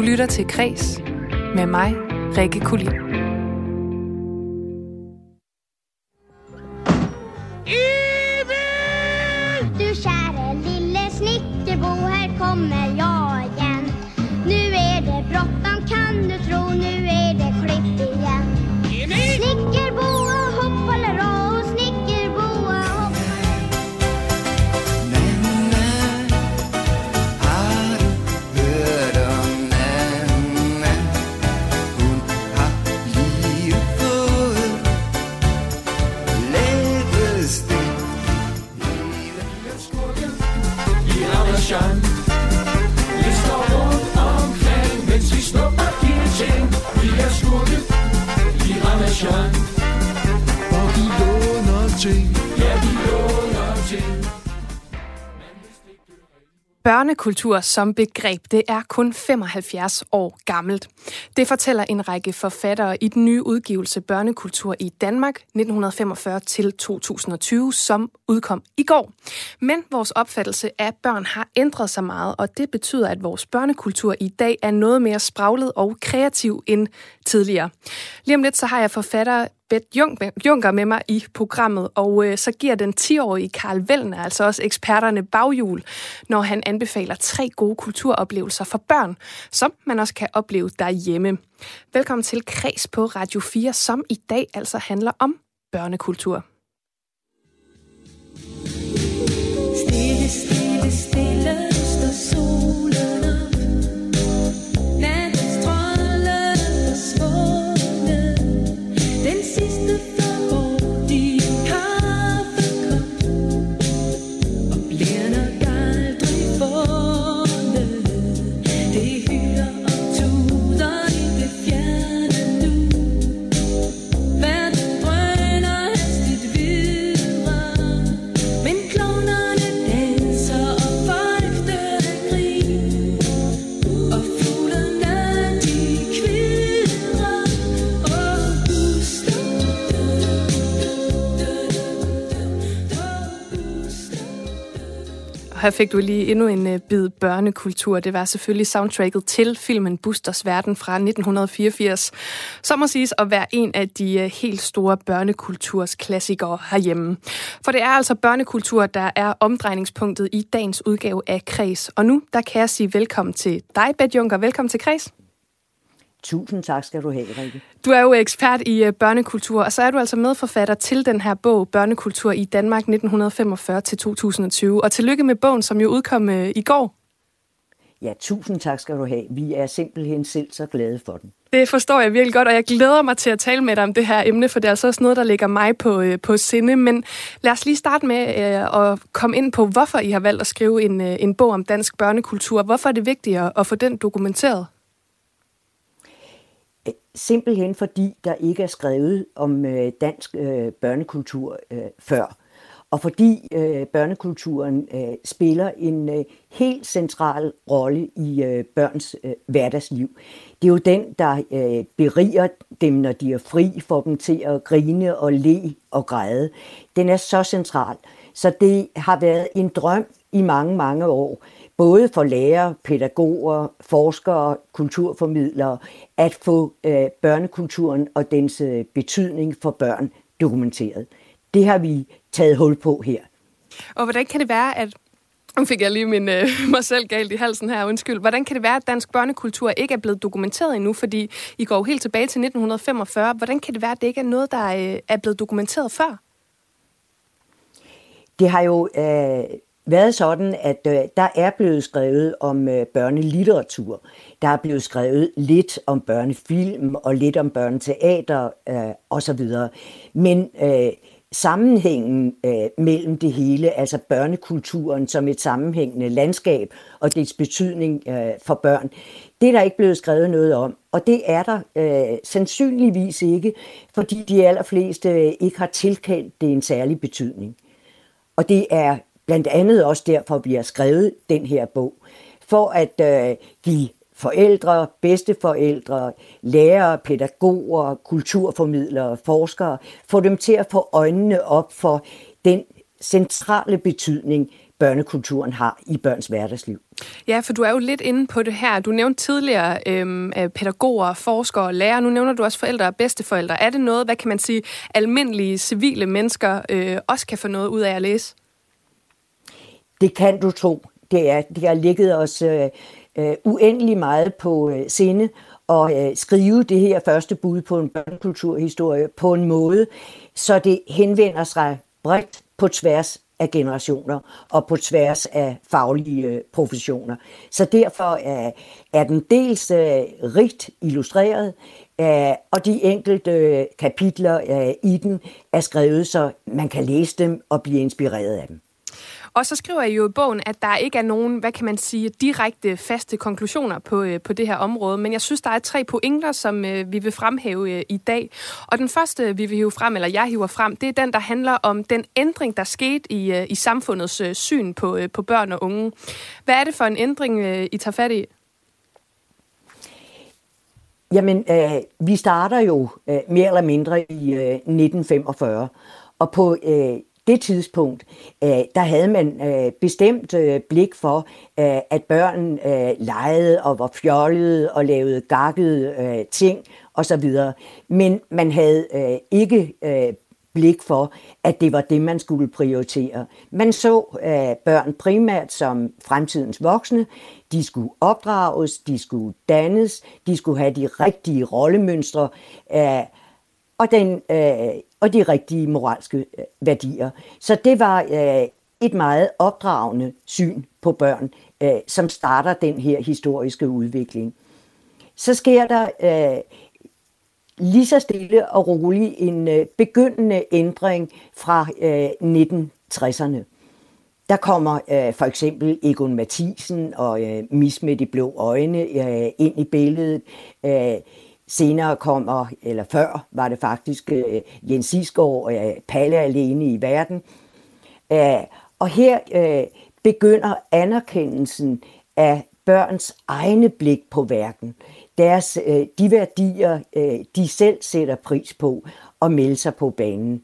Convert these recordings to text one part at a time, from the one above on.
Du lytter til Kres med mig, Rikke Kulin. Børnekultur som begreb, det er kun 75 år gammelt. Det fortæller en række forfattere i den nye udgivelse Børnekultur i Danmark 1945 til 2020, som udkom i går. Men vores opfattelse af børn har ændret sig meget, og det betyder, at vores børnekultur i dag er noget mere spraglet og kreativ end tidligere. Lige om lidt så har jeg forfatter Bet Jung- Junker med mig i programmet, og øh, så giver den 10-årige Karl Vellner, altså også eksperterne baghjul, når han anbefaler tre gode kulturoplevelser for børn, som man også kan opleve derhjemme. Velkommen til Kreds på Radio 4, som i dag altså handler om børnekultur. Her fik du lige endnu en øh, bid børnekultur. Det var selvfølgelig soundtracket til filmen Busters Verden fra 1984, som må siges at være en af de øh, helt store børnekulturs klassikere herhjemme. For det er altså børnekultur, der er omdrejningspunktet i dagens udgave af Kres. Og nu der kan jeg sige velkommen til dig, Bad Junker. Velkommen til Kres. Tusind tak skal du have, Rikke. Du er jo ekspert i øh, børnekultur, og så er du altså medforfatter til den her bog, Børnekultur i Danmark 1945-2020. Og tillykke med bogen, som jo udkom øh, i går. Ja, tusind tak skal du have. Vi er simpelthen selv så glade for den. Det forstår jeg virkelig godt, og jeg glæder mig til at tale med dig om det her emne, for det er altså også noget, der ligger mig på, øh, på sinde. Men lad os lige starte med øh, at komme ind på, hvorfor I har valgt at skrive en, øh, en bog om dansk børnekultur. Hvorfor er det vigtigt at, at få den dokumenteret? Øh, simpelthen fordi der ikke er skrevet om øh, dansk øh, børnekultur øh, før. Og fordi øh, børnekulturen øh, spiller en øh, helt central rolle i øh, børns øh, hverdagsliv. Det er jo den, der øh, beriger dem, når de er fri, får dem til at grine og le og græde. Den er så central. Så det har været en drøm i mange, mange år, både for lærere, pædagoger, forskere, kulturformidlere, at få øh, børnekulturen og dens øh, betydning for børn dokumenteret. Det har vi taget hul på her. Og hvordan kan det være, at... Nu fik jeg lige min, øh, mig selv galt i halsen her, undskyld. Hvordan kan det være, at dansk børnekultur ikke er blevet dokumenteret endnu? Fordi I går jo helt tilbage til 1945. Hvordan kan det være, at det ikke er noget, der øh, er blevet dokumenteret før? Det har jo øh, været sådan, at øh, der er blevet skrevet om øh, børnelitteratur. Der er blevet skrevet lidt om børnefilm og lidt om børneteater øh, osv. Men øh, sammenhængen øh, mellem det hele, altså børnekulturen som et sammenhængende landskab og dets betydning øh, for børn, det er der ikke blevet skrevet noget om. Og det er der øh, sandsynligvis ikke, fordi de allerfleste øh, ikke har tilkendt det en særlig betydning. Og det er blandt andet også derfor, vi har skrevet den her bog. For at øh, give forældre, bedsteforældre, lærere, pædagoger, kulturformidlere, forskere, få dem til at få øjnene op for den centrale betydning, børnekulturen har i børns hverdagsliv. Ja, for du er jo lidt inde på det her. Du nævnte tidligere øhm, øh, pædagoger, forskere og lærere. Nu nævner du også forældre og bedsteforældre. Er det noget, hvad kan man sige, almindelige civile mennesker øh, også kan få noget ud af at læse? Det kan du tro. Det, er, det har ligget os øh, øh, uendelig meget på øh, sinde at øh, skrive det her første bud på en børnekulturhistorie på en måde, så det henvender sig bredt på tværs af generationer og på tværs af faglige øh, professioner. Så derfor er, er den dels uh, rigt illustreret, uh, og de enkelte kapitler uh, i den er skrevet, så man kan læse dem og blive inspireret af dem. Og så skriver jeg jo i bogen, at der ikke er nogen, hvad kan man sige, direkte faste konklusioner på, øh, på det her område. Men jeg synes, der er tre pointer, som øh, vi vil fremhæve øh, i dag. Og den første, vi vil hive frem, eller jeg hiver frem, det er den, der handler om den ændring, der skete i, øh, i samfundets øh, syn på, øh, på børn og unge. Hvad er det for en ændring, øh, I tager fat i? Jamen, øh, vi starter jo øh, mere eller mindre i øh, 1945, og på øh, det tidspunkt, øh, der havde man øh, bestemt øh, blik for, at børn legede og var fjollede og lavede gakkede ting osv. Men man havde ikke blik for, at det var det, man skulle prioritere. Man så øh, børn primært som fremtidens voksne. De skulle opdrages, de skulle dannes, de skulle have de rigtige rollemønstre øh, og, den, øh, og de rigtige moralske øh, værdier. Så det var øh, et meget opdragende syn på børn, øh, som starter den her historiske udvikling. Så sker der øh, lige så stille og roligt en øh, begyndende ændring fra øh, 1960'erne. Der kommer øh, for eksempel Egon Mathisen og øh, Mis med de blå øjne øh, ind i billedet. Øh, senere kommer, eller før var det faktisk øh, Jens Isgaard, øh, Palle alene i verden. Æh, og her øh, begynder anerkendelsen af børns egne blik på verden. Deres, øh, de værdier, øh, de selv sætter pris på og melder sig på banen.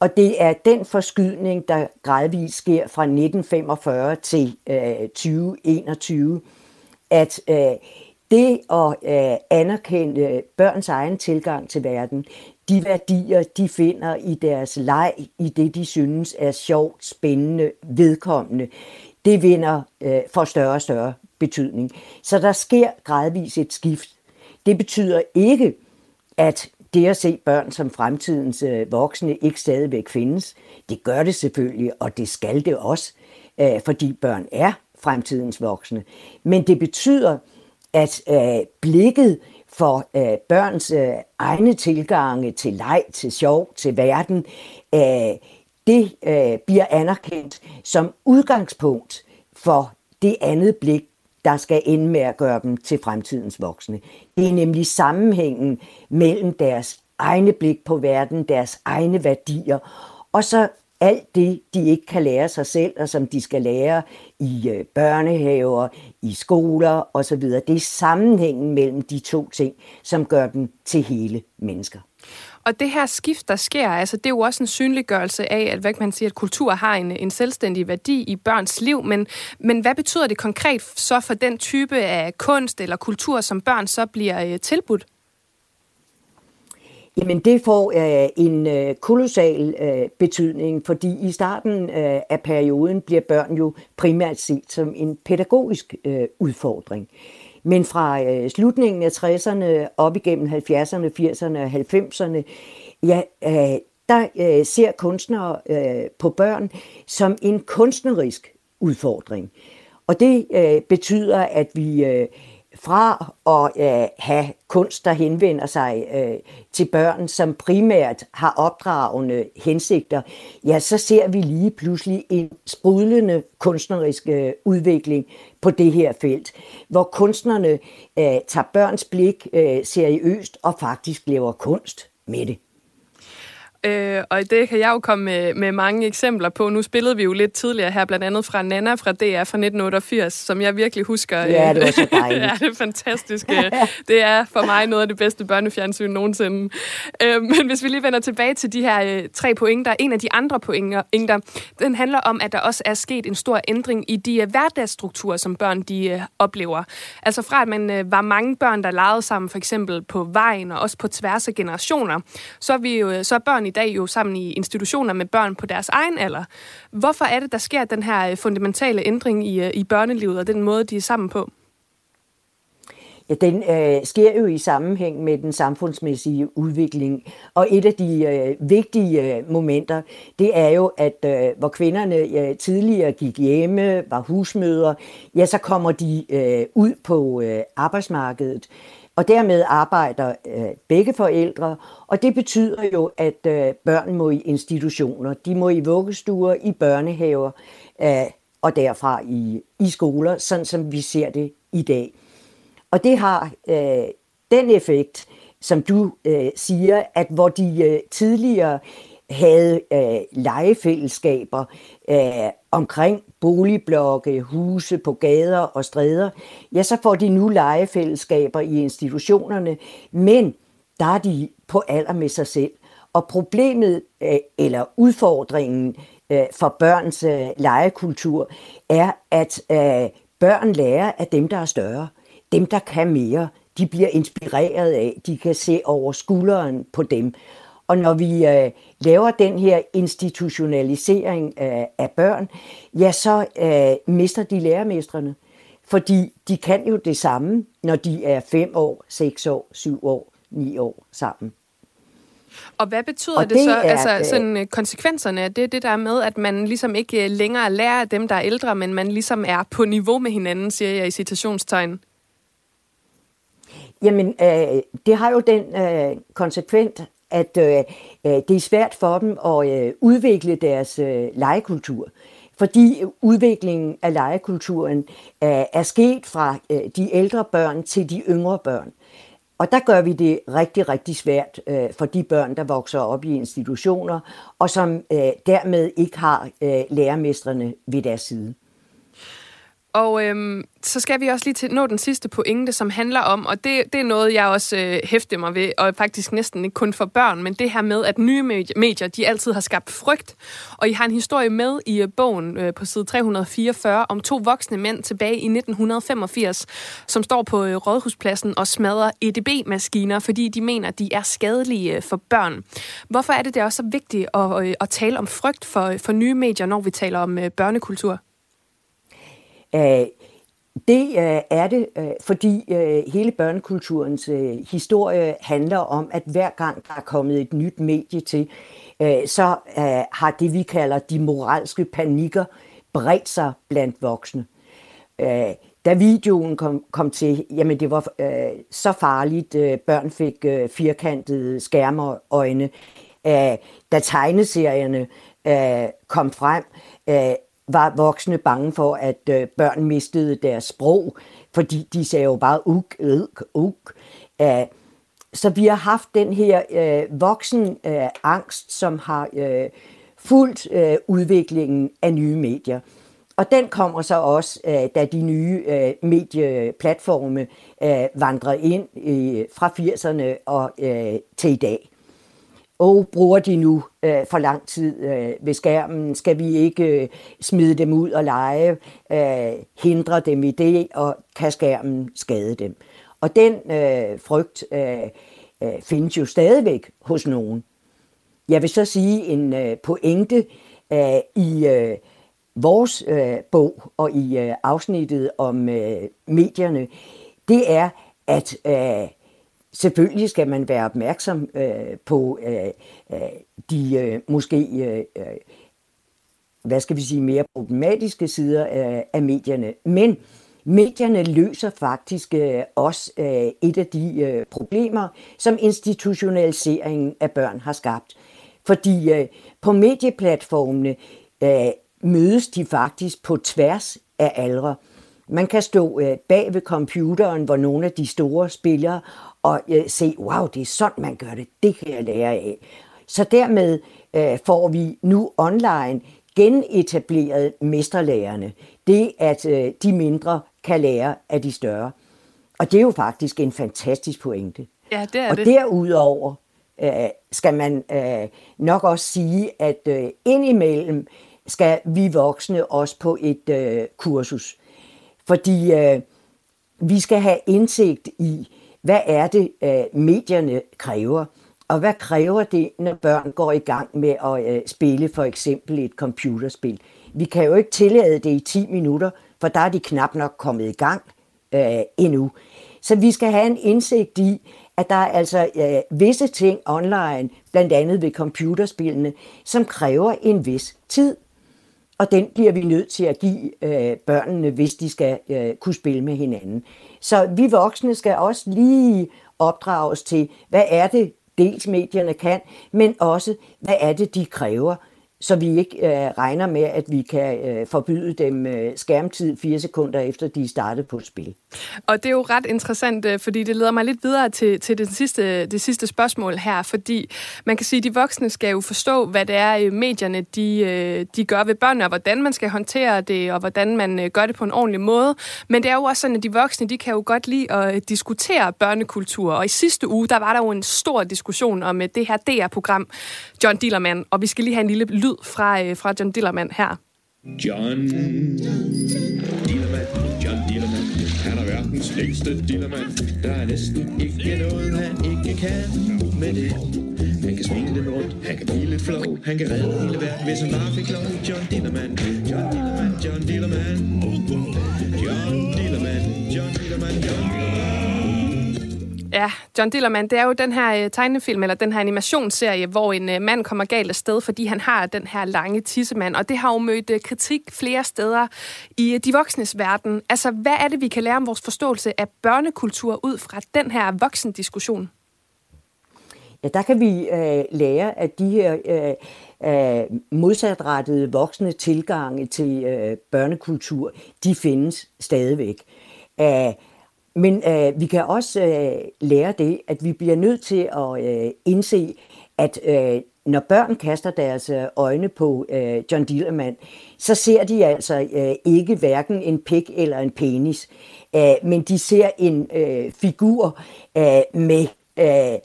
Og det er den forskydning, der gradvist sker fra 1945 til øh, 2021, at øh, det at øh, anerkende børns egen tilgang til verden, de værdier, de finder i deres leg, i det, de synes er sjovt, spændende, vedkommende, det vinder øh, for større og større betydning. Så der sker gradvist et skift. Det betyder ikke, at det at se børn som fremtidens øh, voksne ikke stadigvæk findes. Det gør det selvfølgelig, og det skal det også, øh, fordi børn er fremtidens voksne. Men det betyder, at øh, blikket for øh, børns øh, egne tilgange til leg, til sjov, til verden, øh, det øh, bliver anerkendt som udgangspunkt for det andet blik, der skal ende med at gøre dem til fremtidens voksne. Det er nemlig sammenhængen mellem deres egne blik på verden, deres egne værdier, og så alt det, de ikke kan lære sig selv, og som de skal lære i øh, børnehaver, i skoler osv. Det er sammenhængen mellem de to ting, som gør dem til hele mennesker. Og det her skift, der sker, altså, det er jo også en synliggørelse af, at, hvad kan man sige, at kultur har en, en selvstændig værdi i børns liv. Men, men hvad betyder det konkret så for den type af kunst eller kultur, som børn så bliver øh, tilbudt? Jamen det får øh, en øh, kolossal øh, betydning, fordi i starten øh, af perioden bliver børn jo primært set som en pædagogisk øh, udfordring. Men fra øh, slutningen af 60'erne op igennem 70'erne, 80'erne og 90'erne, ja, øh, der øh, ser kunstnere øh, på børn som en kunstnerisk udfordring. Og det øh, betyder, at vi øh, fra at øh, have kunst, der henvender sig øh, til børn, som primært har opdragende hensigter, ja, så ser vi lige pludselig en sprudlende kunstnerisk øh, udvikling på det her felt, hvor kunstnerne øh, tager børns blik øh, seriøst og faktisk laver kunst med det øh, og det kan jeg jo komme med, med mange eksempler på. Nu spillede vi jo lidt tidligere her, blandt andet fra Nana fra DR fra 1988, som jeg virkelig husker. Ja, det var så dejligt. ja, det er fantastisk. Øh, det er for mig noget af det bedste børnefjernsyn nogensinde. Øh, men hvis vi lige vender tilbage til de her øh, tre pointer. En af de andre pointer, den handler om, at der også er sket en stor ændring i de øh, hverdagsstrukturer, som børn de øh, oplever. Altså fra at man øh, var mange børn, der legede sammen for eksempel på vejen og også på tværs af generationer, så er, vi jo, så er børn i dag jo sammen i institutioner med børn på deres egen alder. Hvorfor er det, der sker den her øh, fundamentale ændring i, øh, i børnelivet og den måde, de er sammen på? Ja, den øh, sker jo i sammenhæng med den samfundsmæssige udvikling. Og et af de øh, vigtige øh, momenter, det er jo, at øh, hvor kvinderne øh, tidligere gik hjemme, var husmøder, ja, så kommer de øh, ud på øh, arbejdsmarkedet. Og dermed arbejder øh, begge forældre, og det betyder jo, at øh, børn må i institutioner. De må i vuggestuer, i børnehaver øh, og derfra i, i skoler, sådan som vi ser det i dag. Og det har øh, den effekt, som du øh, siger, at hvor de øh, tidligere havde øh, legefællesskaber øh, omkring boligblokke, huse på gader og stræder, ja, så får de nu legefællesskaber i institutionerne, men der er de på alder med sig selv. Og problemet øh, eller udfordringen øh, for børns øh, legekultur er, at øh, børn lærer af dem, der er større. Dem, der kan mere, de bliver inspireret af, de kan se over skulderen på dem. Og når vi øh, laver den her institutionalisering af børn, ja, så øh, mister de lærermestrene. Fordi de kan jo det samme, når de er 5 år, 6 år, 7 år, 9 år sammen. Og hvad betyder Og det, det så, er, altså øh, sådan øh, konsekvenserne af det, det der med, at man ligesom ikke længere lærer af dem, der er ældre, men man ligesom er på niveau med hinanden, siger jeg i citationstegn. Jamen, øh, det har jo den øh, konsekvens, at øh, øh, det er svært for dem at øh, udvikle deres øh, legekultur. Fordi udviklingen af legekulturen øh, er sket fra øh, de ældre børn til de yngre børn. Og der gør vi det rigtig, rigtig svært øh, for de børn, der vokser op i institutioner, og som øh, dermed ikke har øh, lærermestrene ved deres side. Og øhm, så skal vi også lige til nå den sidste pointe, som handler om, og det, det er noget, jeg også øh, hæfter mig ved, og faktisk næsten ikke kun for børn, men det her med, at nye medier, de altid har skabt frygt. Og I har en historie med i øh, bogen øh, på side 344 om to voksne mænd tilbage i 1985, som står på øh, Rådhuspladsen og smadrer EDB-maskiner, fordi de mener, de er skadelige øh, for børn. Hvorfor er det, det er også så vigtigt at, øh, at tale om frygt for, øh, for nye medier, når vi taler om øh, børnekultur? Øh, det øh, er det, øh, fordi øh, hele børnekulturens øh, historie handler om, at hver gang der er kommet et nyt medie til, øh, så øh, har det, vi kalder de moralske panikker, bredt sig blandt voksne. Øh, da videoen kom, kom til, jamen det var øh, så farligt, øh, børn fik øh, firkantede skærmerøjne. Øh, da tegneserierne øh, kom frem, øh, var voksne bange for, at øh, børn mistede deres sprog, fordi de sagde jo bare uk, uk, uk. Æh, så vi har haft den her øh, voksen øh, angst, som har øh, fulgt øh, udviklingen af nye medier. Og den kommer så også, øh, da de nye øh, medieplatforme øh, vandrer ind øh, fra 80'erne og øh, til i dag. Og bruger de nu øh, for lang tid øh, ved skærmen? Skal vi ikke øh, smide dem ud og lege, øh, hindre dem i det, og kan skærmen skade dem? Og den øh, frygt øh, øh, findes jo stadigvæk hos nogen. Jeg vil så sige en øh, pointe øh, i øh, vores øh, bog og i øh, afsnittet om øh, medierne, det er, at øh, selvfølgelig skal man være opmærksom øh, på øh, øh de øh, måske, øh, øh, hvad skal vi sige, mere problematiske sider af, af medierne. Men medierne løser faktisk øh, også øh, et af de øh, problemer, som institutionaliseringen af børn har skabt. Fordi øh, på medieplatformene øh, mødes de faktisk på tværs af aldre. Man kan stå bag ved computeren, hvor nogle af de store spillere, og øh, se, wow, det er sådan, man gør det. Det kan jeg lære af. Så dermed øh, får vi nu online genetableret mesterlærerne. Det, at øh, de mindre kan lære af de større. Og det er jo faktisk en fantastisk pointe. Ja, det er og det. derudover øh, skal man øh, nok også sige, at øh, indimellem skal vi voksne også på et øh, kursus. Fordi øh, vi skal have indsigt i, hvad er det, øh, medierne kræver, og hvad kræver det, når børn går i gang med at øh, spille for eksempel et computerspil. Vi kan jo ikke tillade det i 10 minutter, for der er de knap nok kommet i gang øh, endnu. Så vi skal have en indsigt i, at der er altså øh, visse ting online, blandt andet ved computerspillene, som kræver en vis tid. Og den bliver vi nødt til at give øh, børnene, hvis de skal øh, kunne spille med hinanden. Så vi voksne skal også lige opdrages til, hvad er det, dels medierne kan, men også, hvad er det, de kræver, så vi ikke øh, regner med, at vi kan øh, forbyde dem øh, skærmtid fire sekunder efter, de er startet på et spil. Og det er jo ret interessant, øh, fordi det leder mig lidt videre til, til det, sidste, det sidste spørgsmål her, fordi man kan sige, at de voksne skal jo forstå, hvad det er, øh, medierne de, øh, de gør ved børnene, og hvordan man skal håndtere det, og hvordan man øh, gør det på en ordentlig måde. Men det er jo også sådan, at de voksne, de kan jo godt lide at øh, diskutere børnekultur, og i sidste uge, der var der jo en stor diskussion om øh, det her DR-program, John Dillermand, og vi skal lige have en lille lyd fra, øh, fra John Dillermand her. John Dillermand, John Dillermand, han er verdens længste dillermand. Der er næsten ikke noget, han ikke kan med det. Han kan svinge lidt rundt, han kan blive lidt flov, han kan redde hele verden, hvis han bare fik lov. John Dillermand, John Dillermand, John Dillermand. John Dillermand, John Dillermand, John Dillermand. Ja, John Dillermand, det er jo den her øh, tegnefilm, eller den her animationsserie, hvor en øh, mand kommer galt af sted, fordi han har den her lange tissemand, og det har jo mødt øh, kritik flere steder i øh, de voksnes verden. Altså, hvad er det, vi kan lære om vores forståelse af børnekultur ud fra den her voksendiskussion? Ja, der kan vi øh, lære, at de her øh, øh, modsatrettede voksne tilgange til øh, børnekultur, de findes stadigvæk. Æh, men øh, vi kan også øh, lære det, at vi bliver nødt til at øh, indse, at øh, når børn kaster deres øh, øjne på øh, John Dillermand, så ser de altså øh, ikke hverken en pik eller en penis, øh, men de ser en øh, figur øh, med øh,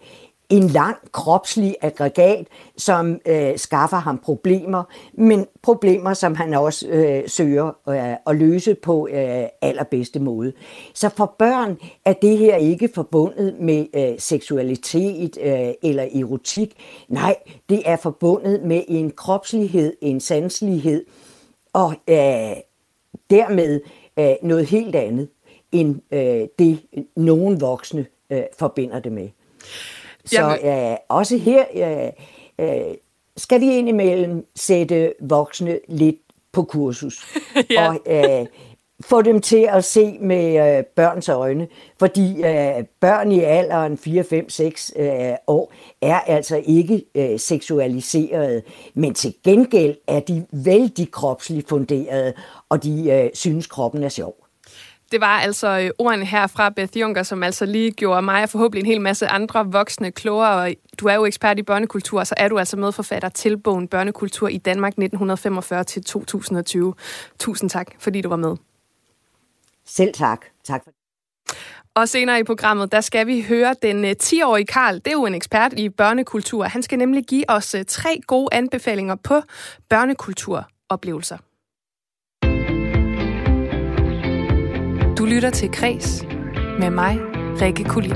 en lang kropslig aggregat, som øh, skaffer ham problemer, men problemer, som han også øh, søger øh, at løse på øh, allerbedste måde. Så for børn er det her ikke forbundet med øh, seksualitet øh, eller erotik. Nej, det er forbundet med en kropslighed, en sanselighed, og øh, dermed øh, noget helt andet, end øh, det nogen voksne øh, forbinder det med. Så øh, også her øh, øh, skal vi indimellem sætte voksne lidt på kursus. Ja. Og øh, få dem til at se med øh, børns øjne. Fordi øh, børn i alderen 4, 5, 6 øh, år er altså ikke øh, seksualiserede. Men til gengæld er de vældig kropsligt funderede, og de øh, synes kroppen er sjov. Det var altså øh, ordene her fra Beth Juncker, som altså lige gjorde mig og forhåbentlig en hel masse andre voksne klogere. Og du er jo ekspert i børnekultur, så er du altså medforfatter til bogen Børnekultur i Danmark 1945-2020. Tusind tak, fordi du var med. Selv tak. Tak for Og senere i programmet, der skal vi høre den øh, 10-årige Karl. Det er jo en ekspert i børnekultur. Han skal nemlig give os øh, tre gode anbefalinger på børnekulturoplevelser. Du lytter til Kres med mig, Rikke Kulin.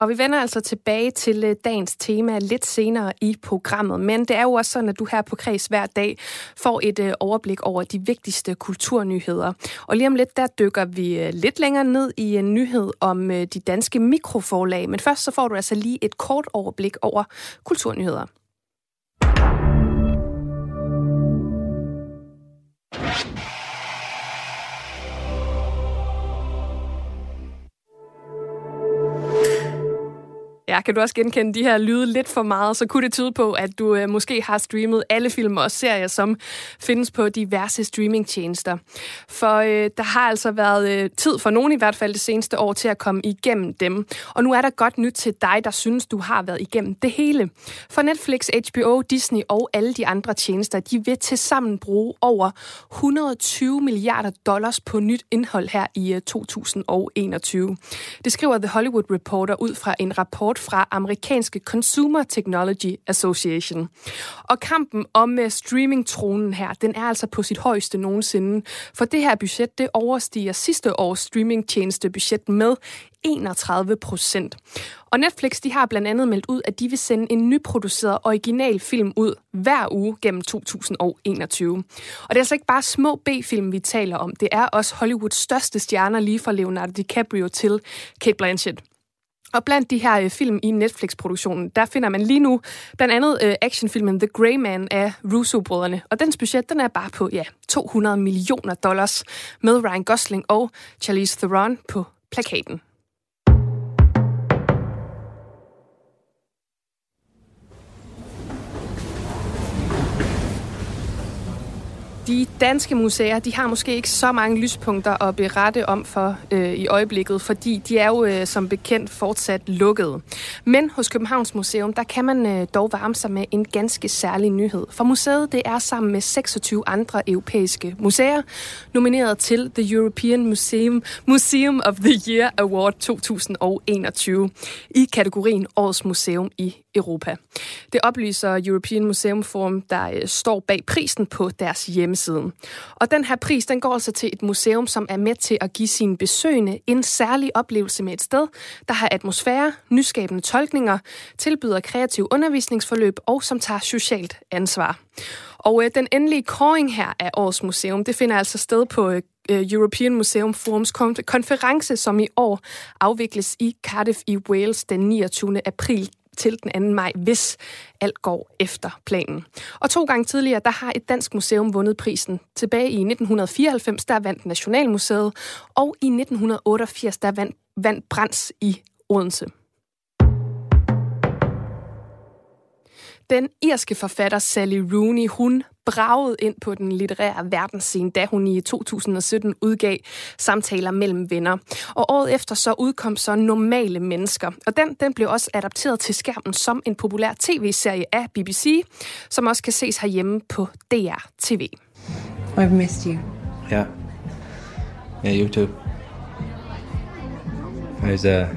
Og vi vender altså tilbage til øh, dagens tema lidt senere i programmet. Men det er jo også sådan, at du her på Kreds hver dag får et øh, overblik over de vigtigste kulturnyheder. Og lige om lidt, der dykker vi øh, lidt længere ned i en nyhed om de danske mikroforlag. Men først så får du altså lige et kort overblik over kulturnyheder. Ja, kan du også genkende de her lyde lidt for meget, så kunne det tyde på, at du øh, måske har streamet alle film og serier, som findes på diverse streamingtjenester. For øh, der har altså været øh, tid for nogen i hvert fald det seneste år til at komme igennem dem. Og nu er der godt nyt til dig, der synes, du har været igennem det hele. For Netflix, HBO, Disney og alle de andre tjenester, de vil tilsammen bruge over 120 milliarder dollars på nyt indhold her i øh, 2021. Det skriver The Hollywood Reporter ud fra en rapport fra amerikanske Consumer Technology Association. Og kampen om øh, streamingtronen her, den er altså på sit højeste nogensinde. For det her budget, det overstiger sidste års streamingtjenestebudget med 31 procent. Og Netflix de har blandt andet meldt ud, at de vil sende en nyproduceret originalfilm ud hver uge gennem 2021. Og det er altså ikke bare små B-film, vi taler om. Det er også Hollywoods største stjerner, lige fra Leonardo DiCaprio til Kate Blanchett. Og blandt de her øh, film i Netflix-produktionen, der finder man lige nu blandt andet øh, actionfilmen The Grey Man af Russo-brødrene. Og dens budget, den er bare på ja, 200 millioner dollars med Ryan Gosling og Charlize Theron på plakaten. De danske museer de har måske ikke så mange lyspunkter at berette om for øh, i øjeblikket, fordi de er jo øh, som bekendt fortsat lukkede. Men hos Københavns Museum, der kan man øh, dog varme sig med en ganske særlig nyhed. For museet det er sammen med 26 andre europæiske museer nomineret til The European Museum, Museum of the Year Award 2021 i kategorien Årets Museum i Europa. Det oplyser European Museum Forum, der øh, står bag prisen på deres hjemmeside. Og den her pris, den går altså til et museum, som er med til at give sine besøgende en særlig oplevelse med et sted, der har atmosfære, nyskabende tolkninger, tilbyder kreativ undervisningsforløb og som tager socialt ansvar. Og øh, den endelige kåring her af årets museum, det finder altså sted på øh, øh European Museum Forums konference, som i år afvikles i Cardiff i Wales den 29. april til den 2. maj, hvis alt går efter planen. Og to gange tidligere, der har et dansk museum vundet prisen. Tilbage i 1994, der vandt Nationalmuseet, og i 1988, der vandt, vandt Brands i Odense. Den irske forfatter Sally Rooney, hun bragede ind på den litterære verdensscene, da hun i 2017 udgav Samtaler mellem venner. Og året efter så udkom så Normale Mennesker. Og den, den blev også adapteret til skærmen som en populær tv-serie af BBC, som også kan ses herhjemme på DR TV. I've missed you. Yeah. Yeah, you too. I was uh,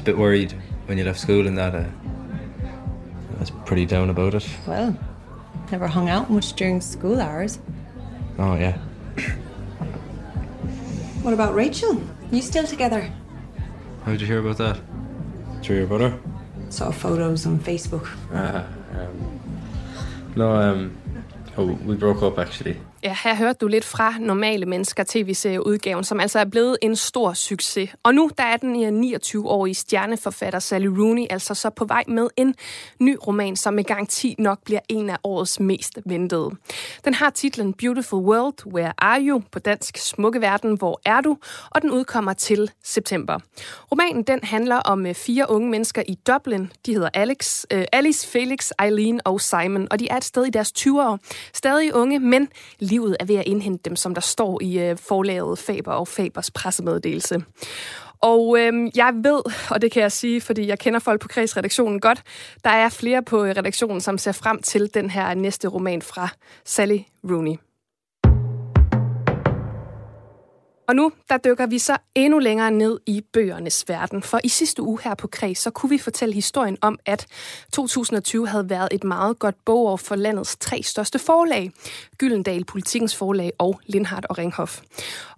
a bit worried when you left school and that. Uh, I was pretty down about it. Well, never hung out much during school hours. Oh yeah. What about Rachel? You still together? How did you hear about that? Through your brother? Saw photos on Facebook. Uh, um, no, um, oh, we broke up actually. Ja, her hørte du lidt fra Normale Mennesker tv-serieudgaven, som altså er blevet en stor succes. Og nu der er den 29-årige stjerneforfatter Sally Rooney altså så på vej med en ny roman, som med garanti nok bliver en af årets mest ventede. Den har titlen Beautiful World, Where Are You? På dansk Smukke Verden, Hvor er du? Og den udkommer til september. Romanen den handler om øh, fire unge mennesker i Dublin. De hedder Alex, øh, Alice, Felix, Eileen og Simon, og de er et sted i deres 20'ere. Stadig unge, men livet er ved at indhente dem, som der står i øh, forlaget Faber og Fabers pressemeddelelse. Og øh, jeg ved, og det kan jeg sige, fordi jeg kender folk på kredsredaktionen godt, der er flere på øh, redaktionen, som ser frem til den her næste roman fra Sally Rooney. Og nu, der dykker vi så endnu længere ned i bøgernes verden. For i sidste uge her på Kreds, så kunne vi fortælle historien om, at 2020 havde været et meget godt bogår for landets tre største forlag. Gyldendal, Politikens Forlag og Lindhardt og Ringhof.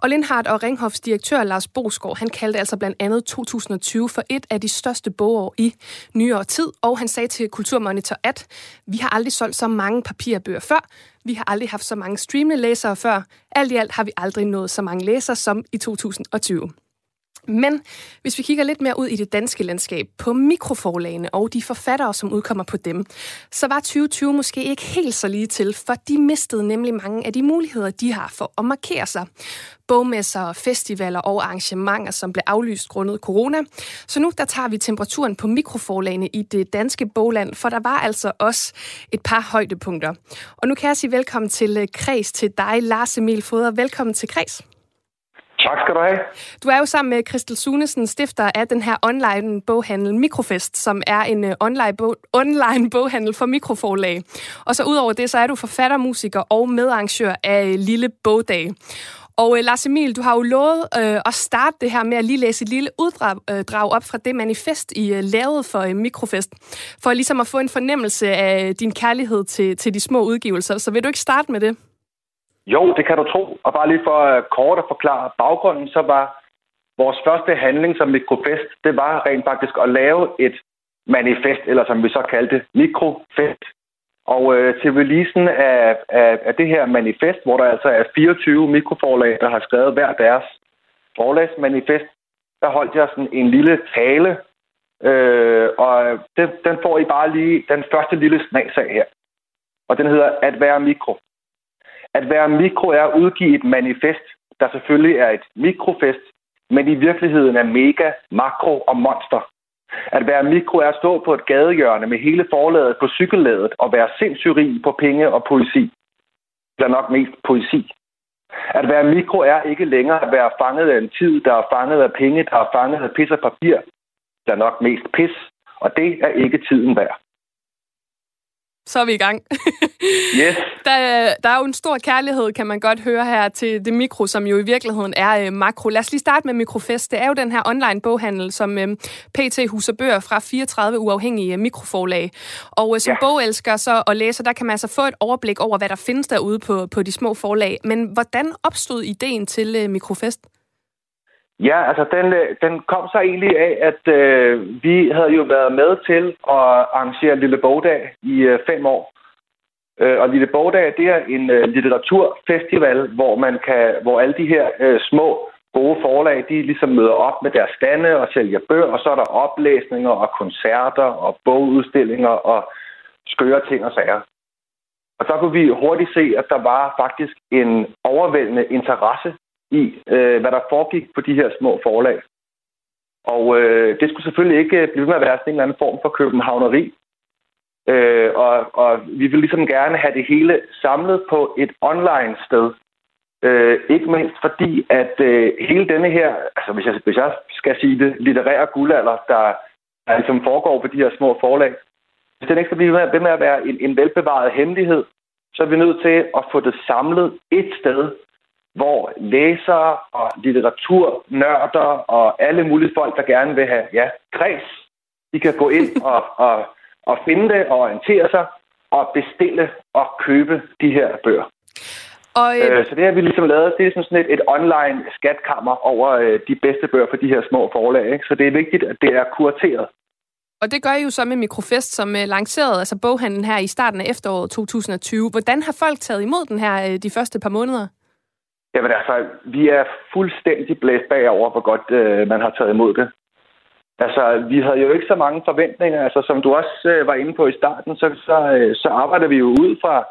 Og Lindhardt og Ringhofs direktør Lars Bosgaard, han kaldte altså blandt andet 2020 for et af de største bogår i nyere tid. Og han sagde til Kulturmonitor, at vi har aldrig solgt så mange papirbøger før, vi har aldrig haft så mange streamende læsere før. Alt i alt har vi aldrig nået så mange læsere som i 2020. Men hvis vi kigger lidt mere ud i det danske landskab på mikroforlagene og de forfattere, som udkommer på dem, så var 2020 måske ikke helt så lige til, for de mistede nemlig mange af de muligheder, de har for at markere sig. Bogmesser, festivaler og arrangementer, som blev aflyst grundet corona. Så nu der tager vi temperaturen på mikroforlagene i det danske bogland, for der var altså også et par højdepunkter. Og nu kan jeg sige velkommen til øh, Kreds til dig, Lars Emil Foder. Velkommen til Kreds. Tak skal du have. Du er jo sammen med Christel Sunesen, stifter af den her online boghandel Mikrofest, som er en øh, online, bog, online boghandel for mikroforlag. Og så udover det, så er du forfatter, musiker og medarrangør af øh, Lille Bogdag. Og uh, Lars Emil, du har jo lovet uh, at starte det her med at lige læse et lille uddrag uh, drag op fra det manifest, I uh, lavede for uh, Mikrofest, for ligesom at få en fornemmelse af din kærlighed til, til de små udgivelser. Så vil du ikke starte med det? Jo, det kan du tro. Og bare lige for øh, kort at forklare baggrunden, så var vores første handling som Mikrofest, det var rent faktisk at lave et manifest, eller som vi så kaldte Mikrofest. Og øh, til releasen af, af, af det her manifest, hvor der altså er 24 mikroforlag, der har skrevet hver deres forlagsmanifest, der holdt jeg sådan en lille tale, øh, og øh, den, den får I bare lige den første lille snas af her. Og den hedder At være mikro. At være mikro er at udgive et manifest, der selvfølgelig er et mikrofest, men i virkeligheden er mega, makro og monster. At være mikro er at stå på et gadehjørne med hele forladet på cykelladet og være sindssyg på penge og poesi. Der nok mest poesi. At være mikro er ikke længere at være fanget af en tid, der er fanget af penge, der er fanget af pis og papir. Der er nok mest pis, og det er ikke tiden værd. Så er vi i gang. Yes. Der, der er jo en stor kærlighed, kan man godt høre her, til det mikro, som jo i virkeligheden er øh, makro. Lad os lige starte med Mikrofest. Det er jo den her online boghandel, som øh, PT huser bøger fra 34 uafhængige øh, mikroforlag. Og øh, som Ja. bogelsker så, og læser, der kan man altså få et overblik over, hvad der findes derude på, på de små forlag. Men hvordan opstod ideen til øh, Mikrofest? Ja, altså den, øh, den kom så egentlig af, at øh, vi havde jo været med til at arrangere Lille Bogdag i øh, fem år. Øh, og Lille Bogdag, det er en øh, litteraturfestival, hvor man kan, hvor alle de her øh, små gode forlag, de ligesom møder op med deres stande og sælger bøger, og så er der oplæsninger og koncerter og bogudstillinger og skøre ting og sager. Og så kunne vi hurtigt se, at der var faktisk en overvældende interesse i, øh, hvad der foregik på de her små forlag. Og øh, det skulle selvfølgelig ikke øh, blive ved med at være sådan en eller anden form for københavneri. Øh, og, og vi vil ligesom gerne have det hele samlet på et online sted. Øh, ikke mindst fordi, at øh, hele denne her, altså hvis jeg, hvis jeg skal sige det, litterære guldalder, der, der ligesom foregår på de her små forlag, hvis den ikke skal blive ved med- ved med at være en, en velbevaret hemmelighed, så er vi nødt til at få det samlet et sted, hvor læsere og litteraturnørder og alle mulige folk, der gerne vil have ja, kreds, de kan gå ind og, og, og finde det og orientere sig og bestille og købe de her bøger. Og, øh, Øh, så det har vi ligesom lavet, det er ligesom sådan et, et online skatkammer over øh, de bedste bøger for de her små forlag. Ikke? Så det er vigtigt, at det er kurateret. Og det gør I jo så med Mikrofest, som uh, lancerede altså boghandlen her i starten af efteråret 2020. Hvordan har folk taget imod den her uh, de første par måneder? Jamen altså, vi er fuldstændig blæst bagover, hvor godt øh, man har taget imod det. Altså, vi havde jo ikke så mange forventninger. Altså, som du også øh, var inde på i starten, så, så, øh, så arbejder vi jo ud fra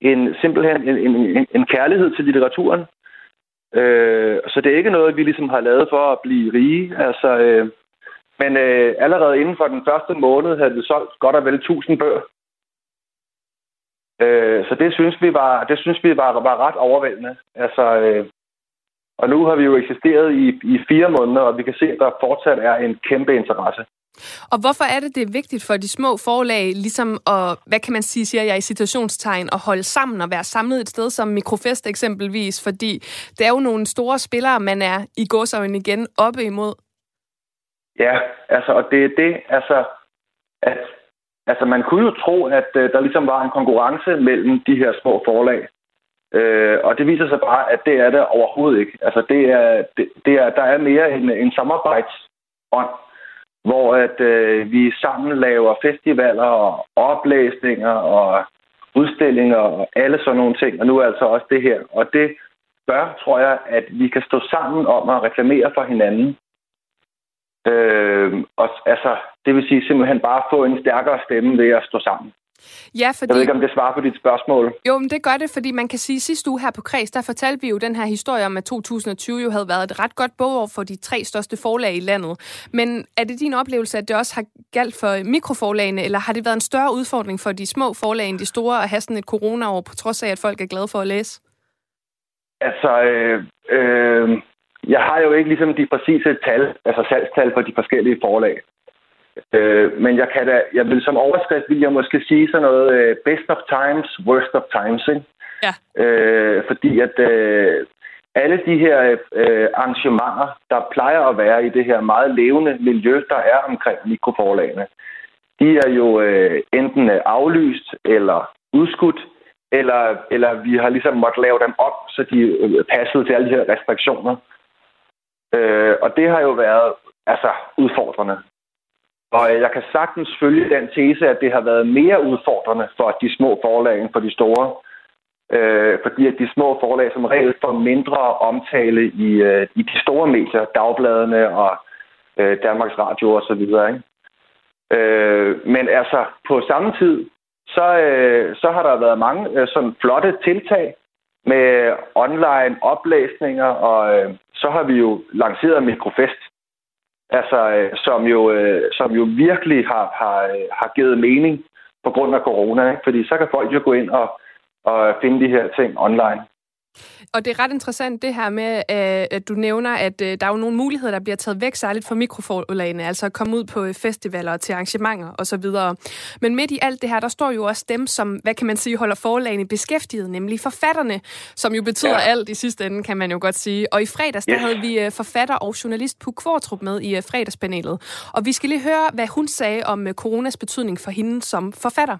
en simpelthen en, en, en, en kærlighed til litteraturen. Øh, så det er ikke noget, vi ligesom har lavet for at blive rige. Altså, øh, men øh, allerede inden for den første måned havde vi solgt godt og vel 1000 bøger. Øh, så det synes vi var, det synes vi var, var ret overvældende. Altså, øh, og nu har vi jo eksisteret i, i fire måneder, og vi kan se, at der fortsat er en kæmpe interesse. Og hvorfor er det, det er vigtigt for de små forlag, ligesom at, hvad kan man sige, siger jeg i situationstegn, at holde sammen og være samlet et sted som Mikrofest eksempelvis, fordi det er jo nogle store spillere, man er i godsøjne igen oppe imod. Ja, altså, og det er det, altså, at altså, man kunne jo tro, at øh, der ligesom var en konkurrence mellem de her små forlag. Øh, og det viser sig bare, at det er det overhovedet ikke. Altså, det er, det, det er, der er mere en, en samarbejdsånd, hvor at øh, vi sammen laver festivaler og oplæsninger og udstillinger og alle sådan nogle ting, og nu altså også det her. Og det gør, tror jeg, at vi kan stå sammen om at reklamere for hinanden Øh, og altså, det vil sige simpelthen bare få en stærkere stemme ved at stå sammen. Ja, fordi... Jeg ved ikke, om det svarer på dit spørgsmål. Jo, men det gør det, fordi man kan sige, at sidste uge her på Kreds, der fortalte vi jo den her historie om, at 2020 jo havde været et ret godt bogår for de tre største forlag i landet. Men er det din oplevelse, at det også har galt for mikroforlagene, eller har det været en større udfordring for de små forlag end de store at have sådan et corona-år, på trods af, at folk er glade for at læse? Altså, øh, øh, jeg har jo ikke ligesom de præcise tal, altså salgstal for de forskellige forlag. Øh, men jeg kan da, jeg vil som overskrift, vil jeg måske sige sådan noget øh, best of times, worst of times, ikke? Ja. Øh, fordi at øh, alle de her øh, arrangementer, der plejer at være i det her meget levende miljø, der er omkring mikroforlagene, de er jo øh, enten øh, aflyst eller udskudt, eller, eller vi har ligesom måttet lave dem op, så de øh, passede til alle de her restriktioner. Øh, og det har jo været altså udfordrende. Og øh, jeg kan sagtens følge den tese, at det har været mere udfordrende for de små forlag end for de store. Øh, fordi at de små forlag som regel får mindre omtale i, øh, i de store medier, dagbladene og øh, Danmarks Radio og så videre. Ikke? Øh, men altså, på samme tid, så, øh, så har der været mange øh, sådan flotte tiltag med online oplæsninger, og øh, så har vi jo lanceret Mikrofest, altså, øh, som, jo, øh, som jo virkelig har, har, øh, har givet mening på grund af corona. Ikke? Fordi så kan folk jo gå ind og, og finde de her ting online. Og det er ret interessant det her med, øh, at du nævner, at øh, der er jo nogle muligheder, der bliver taget væk, særligt for mikroforlagene, altså at komme ud på øh, festivaler og til arrangementer osv. Men midt i alt det her, der står jo også dem, som, hvad kan man sige, holder forlagene beskæftiget, nemlig forfatterne, som jo betyder ja. alt i sidste ende, kan man jo godt sige. Og i fredags, der Yes. havde vi forfatter og journalist Puk Kvartrup med i fredagspanelet. Og vi skal lige høre, hvad hun sagde om coronas betydning for hende som forfatter.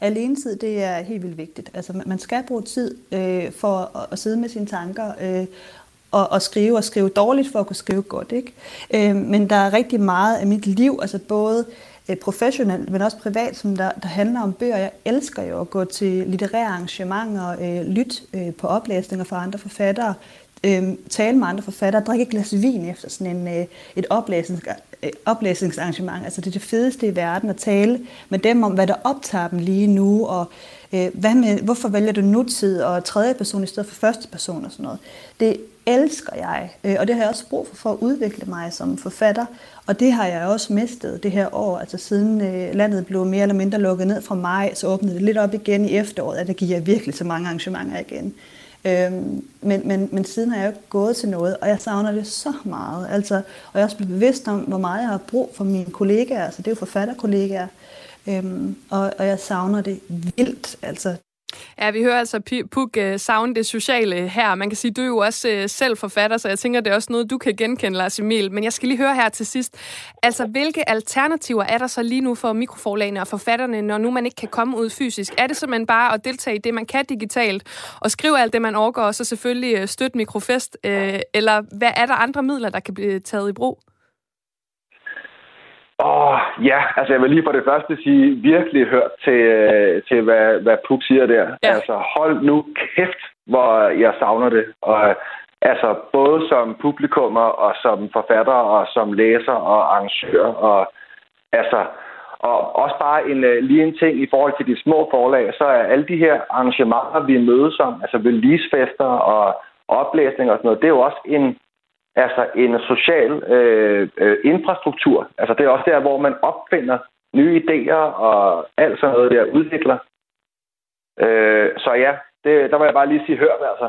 Alenetid, det er helt vildt vigtigt. Altså, man- man skal bruge tid øh, for at, at sidde med sine tanker øh, og, og skrive, og skrive dårligt for at kunne skrive godt. Ikke? Øh, men der er rigtig meget af mit liv, altså både øh, professionelt, men også privat, som der, der handler om bøger. Jeg elsker jo at gå til litterære arrangementer, øh, lytte øh, på oplæsninger fra andre forfattere, øh, tale med andre forfattere, drikke et glas vin efter sådan en, øh, et oplæsnings, øh, oplæsningsarrangement. Altså det er det fedeste i verden at tale med dem om, hvad der optager dem lige nu, og øh, hvad med, hvorfor vælger du nutid og tredje person i stedet for første person og sådan noget. Det elsker jeg, øh, og det har jeg også brug for, for at udvikle mig som forfatter, og det har jeg også mistet det her år. Altså siden øh, landet blev mere eller mindre lukket ned fra maj, så åbnede det lidt op igen i efteråret, at det giver virkelig så mange arrangementer igen. Øhm, men, men, men siden har jeg jo ikke gået til noget, og jeg savner det så meget. Altså, og jeg er også blevet bevidst om, hvor meget jeg har brug for mine kollegaer. Altså, det er jo forfatterkollegaer. Øhm, og, og jeg savner det vildt. Altså, Ja, vi hører altså Puk uh, savne det sociale her. Man kan sige, du er jo også uh, selv forfatter, så jeg tænker, det er også noget, du kan genkende, Lars Emil. Men jeg skal lige høre her til sidst. Altså, hvilke alternativer er der så lige nu for mikroforlagene og forfatterne, når nu man ikke kan komme ud fysisk? Er det simpelthen bare at deltage i det, man kan digitalt, og skrive alt det, man overgår, og så selvfølgelig øh, støtte Mikrofest? Uh, eller hvad er der andre midler, der kan blive taget i brug? Åh, ja, altså jeg vil lige for det første sige, virkelig hørt til, øh, til hvad, hvad Puk siger der. Ja. Altså hold nu kæft, hvor jeg savner det. Og altså både som publikummer og som forfatter og som læser og arrangør og altså og også bare en, øh, lige en ting i forhold til de små forlag, så er alle de her arrangementer, vi mødes om, altså releasefester og oplæsning og sådan noget, det er jo også en, altså en social øh, øh, infrastruktur. Altså det er også der, hvor man opfinder nye idéer og alt sådan noget der udvikler. Øh, så ja, det, der vil jeg bare lige sige hør altså.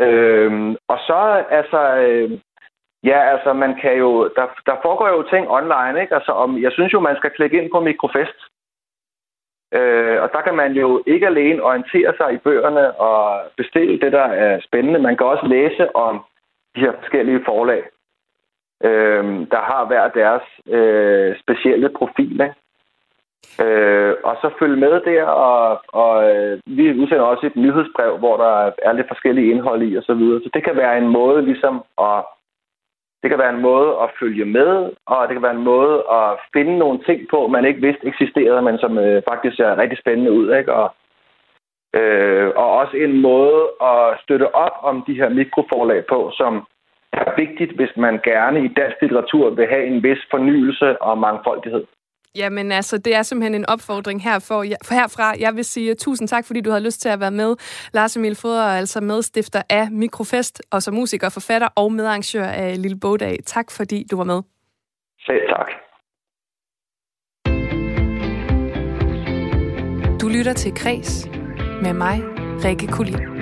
Øh, og så, altså, øh, ja, altså, man kan jo, der, der foregår jo ting online, ikke? Altså, om, jeg synes jo, man skal klikke ind på Mikrofest. Øh, og der kan man jo ikke alene orientere sig i bøgerne og bestille det, der er spændende. Man kan også læse om de her forskellige forlag, øh, der har hver deres øh, specielle profil. Ikke? Øh, og så følge med der, og, og øh, vi udsender også et nyhedsbrev, hvor der er lidt forskellige indhold i osv. Så, videre. så det kan være en måde ligesom at det kan være en måde at følge med, og det kan være en måde at finde nogle ting på, man ikke vidste eksisterede, men som øh, faktisk ser rigtig spændende ud. Ikke? Og, øh, og også en måde at støtte op om de her mikroforlag på, som er vigtigt, hvis man gerne i dansk litteratur vil have en vis fornyelse og mangfoldighed. Jamen altså, det er simpelthen en opfordring her for, for herfra. Jeg vil sige tusind tak, fordi du har lyst til at være med. Lars Emil Foder er altså medstifter af Mikrofest, og som musiker, forfatter og medarrangør af Lille Bogdag. Tak fordi du var med. Selv tak. Du lytter til Kres med mig, Rikke Kulin.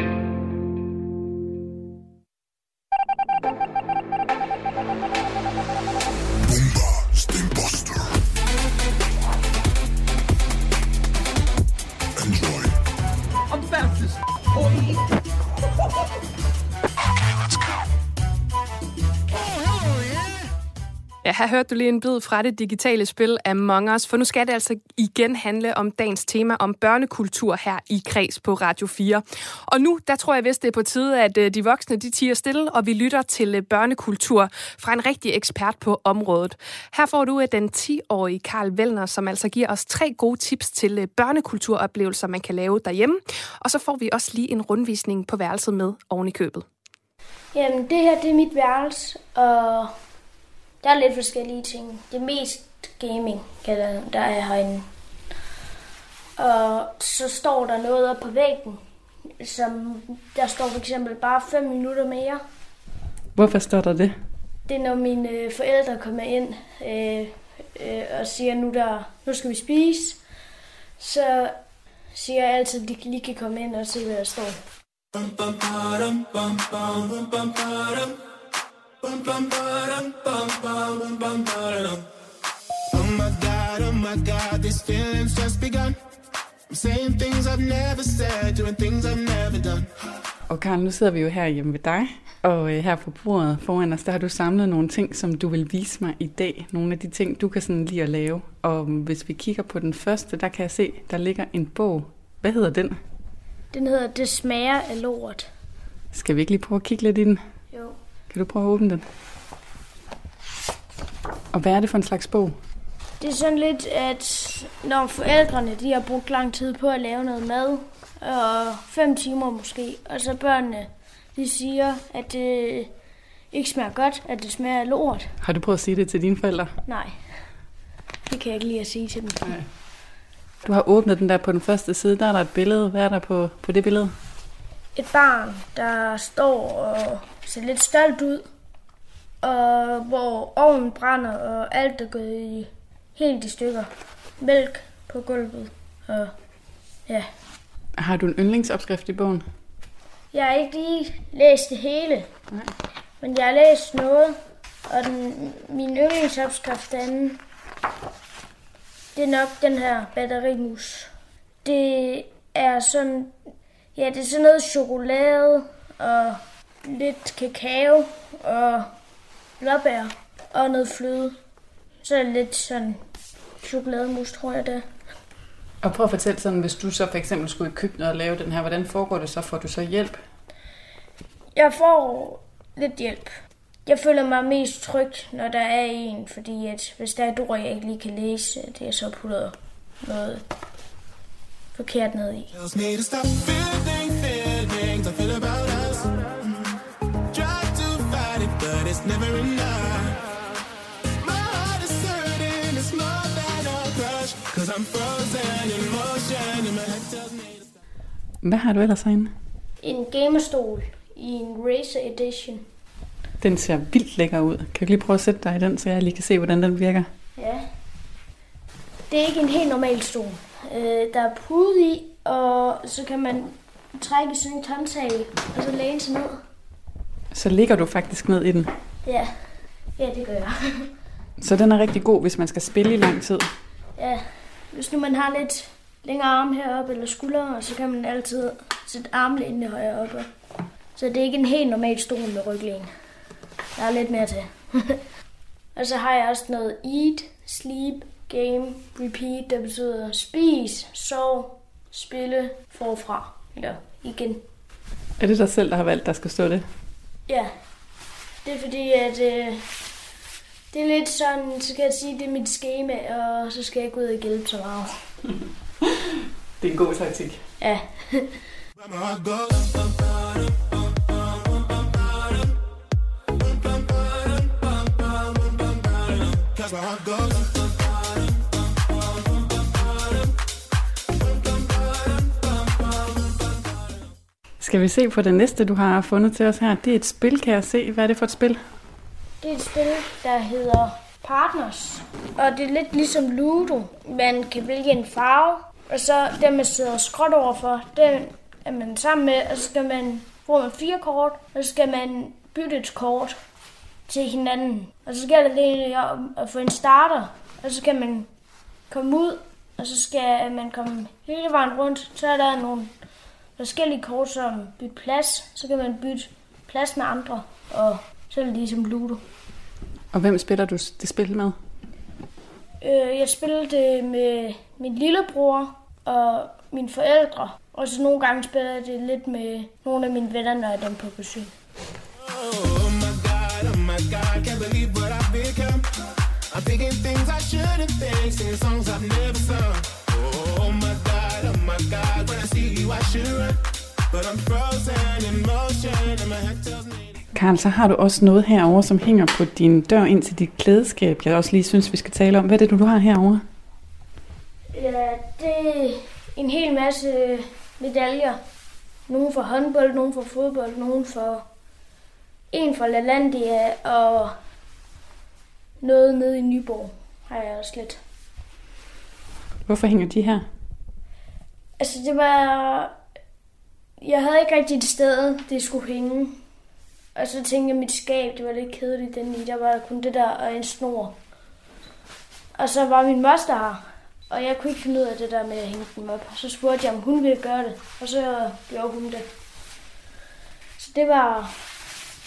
Her hørte du lige en bid fra det digitale spil Among Us, for nu skal det altså igen handle om dagens tema om børnekultur her i Kreds på Radio 4. Og nu, der tror jeg vist, det er på tide, at øh, de voksne, de tiger stille, og vi lytter til øh, børnekultur fra en rigtig ekspert på området. Her får du øh, den 10-årige Karl Vellner, som altså giver os tre gode tips til børnekulturoplevelser, man kan lave derhjemme. Og så får vi også lige en rundvisning på værelset med oven i købet. Jamen, det her det er mit værelse, og der er lidt forskellige ting. Det er mest gaming, der, der er herinde. Og så står der noget op på væggen, som der står for eksempel bare 5 minutter mere. Hvorfor står der det? Det er, når mine øh, forældre kommer ind øh, øh, og siger, nu, der, nu skal vi spise. Så siger jeg altid, at de lige kan komme ind og se, hvad der står. Oh my god, oh my god, these feelings just begun. I'm saying things I've never said, doing things I've never done. Og Karen, nu sidder vi jo her hjemme ved dig, og øh, her på bordet foran os, der har du samlet nogle ting, som du vil vise mig i dag. Nogle af de ting, du kan sådan lide at lave. Og hvis vi kigger på den første, der kan jeg se, der ligger en bog. Hvad hedder den? Den hedder Det smager af lort. Skal vi ikke lige prøve at kigge lidt i den? Kan du prøve at åbne den? Og hvad er det for en slags bog? Det er sådan lidt, at når forældrene de har brugt lang tid på at lave noget mad, og fem timer måske, og så børnene de siger, at det ikke smager godt, at det smager lort. Har du prøvet at sige det til dine forældre? Nej, det kan jeg ikke lide at sige til dem. Nej. Du har åbnet den der på den første side, der er der et billede. Hvad er der på, på det billede? Et barn, der står og ser lidt stolt ud, og hvor ovnen brænder, og alt er gået i, helt i stykker. Mælk på gulvet, og ja. Har du en yndlingsopskrift i bogen? Jeg har ikke lige læst det hele, Nej. men jeg har læst noget, og den, min yndlingsopskrift den, det er nok den her batterimus. Det er sådan, ja, det er sådan noget chokolade og lidt kakao og blåbær og noget fløde. Så er det lidt sådan chokolademus, tror jeg det. Og prøv at fortælle sådan, hvis du så for eksempel skulle i køkkenet og lave den her, hvordan foregår det så? Får du så hjælp? Jeg får lidt hjælp. Jeg føler mig mest tryg, når der er en, fordi at hvis der er et ord, jeg ikke lige kan læse, det er så putter noget forkert ned i. Hvad har du ellers herinde? En gamerstol i en Razer Edition. Den ser vildt lækker ud. Kan du lige prøve at sætte dig i den, så jeg lige kan se, hvordan den virker? Ja. Det er ikke en helt normal stol. Øh, der er pude i, og så kan man trække sådan en håndtag, og så læne sig ned. Så ligger du faktisk ned i den. Ja, ja det gør jeg. Så den er rigtig god, hvis man skal spille i lang tid. ja, hvis nu man har lidt længere arm heroppe eller skuldre, så kan man altid sætte armlænet højere oppe. Så det er ikke en helt normal stol med ryglæn. Der er lidt mere til. og så har jeg også noget eat, sleep, game, repeat, der betyder spis, sov, spille, forfra. Eller igen. Er det dig selv, der har valgt, der skal stå det? Ja, det er fordi, at øh, det er lidt sådan, så kan jeg sige, det er mit schema, og så skal jeg ikke ud og hjælpe så meget. det er en god taktik. Ja. Skal vi se på det næste, du har fundet til os her? Det er et spil, kan jeg se. Hvad er det for et spil? Det er et spil, der hedder Partners. Og det er lidt ligesom Ludo. Man kan vælge en farve, og så den, man sidder skråt overfor, den er man sammen med, og så skal man få man fire kort, og så skal man bytte et kort til hinanden. Og så gælder det egentlig om at få en starter, og så kan man komme ud, og så skal man komme hele vejen rundt. Så er der nogle forskellige kort, som bytter plads. Så kan man bytte plads med andre, og så er det ligesom Ludo. Og hvem spiller du det spil med? Øh, jeg spiller det med min lillebror og mine forældre. Og så nogle gange spiller jeg det lidt med nogle af mine venner, når jeg er dem på besøg. Oh my god, oh my god, can't believe what I've become. I'm thinking things I shouldn't think, singing songs I've never sung. Oh my god, oh my god, when I see you I should run. But I'm frozen in motion and my head tells me Karl, så har du også noget herover, som hænger på din dør ind til dit klædeskab. Jeg også lige synes, vi skal tale om. Hvad er det, du har herover? Ja, det er en hel masse medaljer. Nogle for håndbold, nogle for fodbold, nogle for en for LaLandia og noget nede i Nyborg har jeg også lidt. Hvorfor hænger de her? Altså det var... Jeg havde ikke rigtig et sted, det skulle hænge. Og så tænkte jeg, at mit skab, det var lidt kedeligt den i. Der var kun det der og en snor. Og så var min moster her. Og jeg kunne ikke finde ud af det der med at hænge dem op. Så spurgte jeg, om hun ville gøre det. Og så gjorde hun det. Så det var...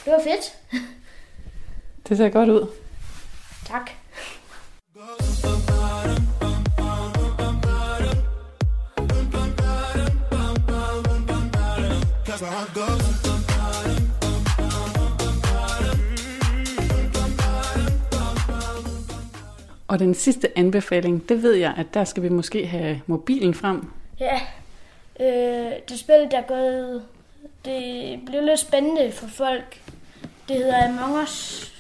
Det var fedt. Det ser godt ud. Tak. That's how it Og den sidste anbefaling, det ved jeg, at der skal vi måske have mobilen frem. Ja, øh, det spil, der er gået, det blev lidt spændende for folk. Det hedder Among Us.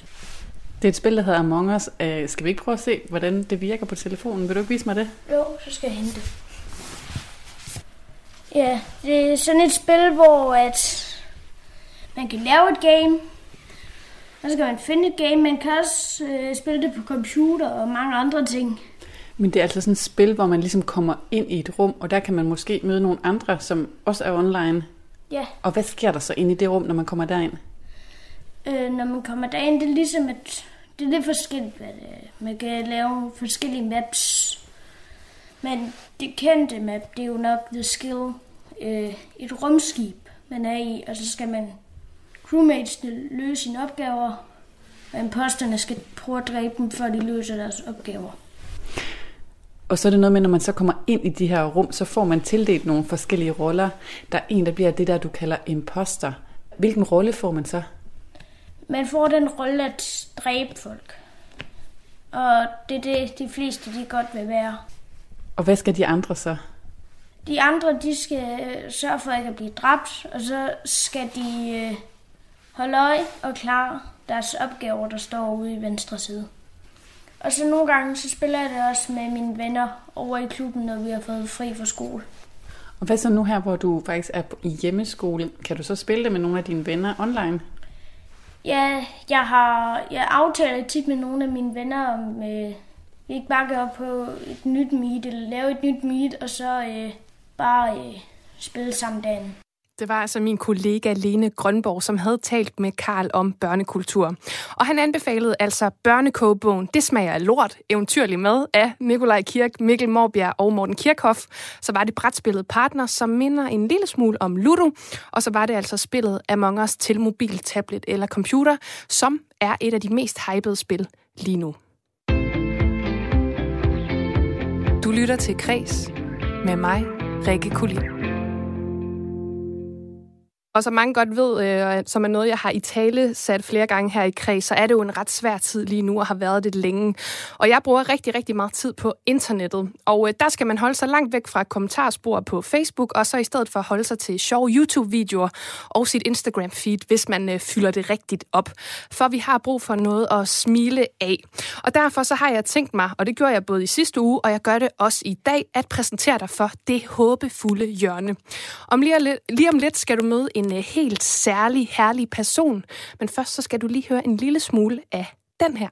Det er et spil, der hedder Among Us. Øh, skal vi ikke prøve at se, hvordan det virker på telefonen? Vil du ikke vise mig det? Jo, så skal jeg hente. Ja, det er sådan et spil, hvor at man kan lave et game, så kan man finde et game. Man kan også øh, spille det på computer og mange andre ting. Men det er altså sådan et spil, hvor man ligesom kommer ind i et rum, og der kan man måske møde nogle andre, som også er online. Ja, Og hvad sker der så inde i det rum, når man kommer derind? øh, når man kommer derind, det er ligesom, at det er lidt forskelligt, hvad det er. Man kan lave forskellige maps. Men det kendte map, det er jo nok The Skill. Øh, et rumskib, man er i, og så skal man crewmatesne løse sine opgaver, og imposterne skal prøve at dræbe dem, før de løser deres opgaver. Og så er det noget med, når man så kommer ind i de her rum, så får man tildelt nogle forskellige roller. Der er en, der bliver det der, du kalder imposter. Hvilken rolle får man så? Man får den rolle at dræbe folk. Og det er det, de fleste de godt vil være. Og hvad skal de andre så? De andre, de skal øh, sørge for ikke at blive dræbt, og så skal de holde øje og klare deres opgaver, der står ude i venstre side. Og så nogle gange, så spiller jeg det også med mine venner over i klubben, når vi har fået fri fra skole. Og hvad så nu her, hvor du faktisk er i hjemmeskole? Kan du så spille det med nogle af dine venner online? Ja, jeg har jeg aftaler tit med nogle af mine venner, om øh, vi ikke bare går på et nyt meet, eller lave et nyt meet, og så øh, bare øh, spille sammen dagen. Det var altså min kollega Lene Grønborg, som havde talt med Karl om børnekultur. Og han anbefalede altså børnekogebogen Det smager af lort, eventyrlig mad af Nikolaj Kirk, Mikkel Morbjerg og Morten Kirchhoff. Så var det brætspillet Partner, som minder en lille smule om Ludo. Og så var det altså spillet Among Us til mobil, tablet eller computer, som er et af de mest hypede spil lige nu. Du lytter til Kres med mig, Rikke Kulin. Og som mange godt ved, øh, som er noget, jeg har i tale sat flere gange her i kreds, så er det jo en ret svær tid lige nu og har været det længe. Og jeg bruger rigtig, rigtig meget tid på internettet. Og øh, der skal man holde sig langt væk fra kommentarspor på Facebook, og så i stedet for holde sig til sjove YouTube-videoer og sit Instagram-feed, hvis man øh, fylder det rigtigt op. For vi har brug for noget at smile af. Og derfor så har jeg tænkt mig, og det gjorde jeg både i sidste uge, og jeg gør det også i dag, at præsentere dig for det håbefulde hjørne. Om lige, lidt, lige om lidt skal du møde en en øh, helt særlig, herlig person. Men først så skal du lige høre en lille smule af den her.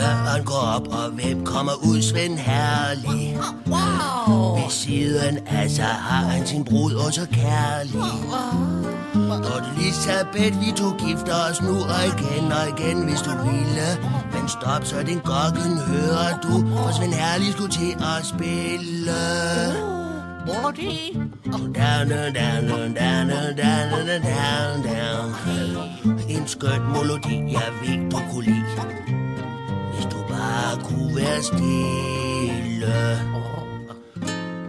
Døren går op, og hvem kommer ud? Svend Herlig. Wow. Ved siden af sig har han sin brud og så kærlig. Godt Elisabeth, vi to gifter os nu og igen og igen, hvis du ville. Men stop, så den gokken hører du, for Svend Herlig skulle til at spille. Morty. Down, down, down, down, down, down, down, down, down. En skøn melodi, jeg ved, du kunne lide. Bare kunne være stille.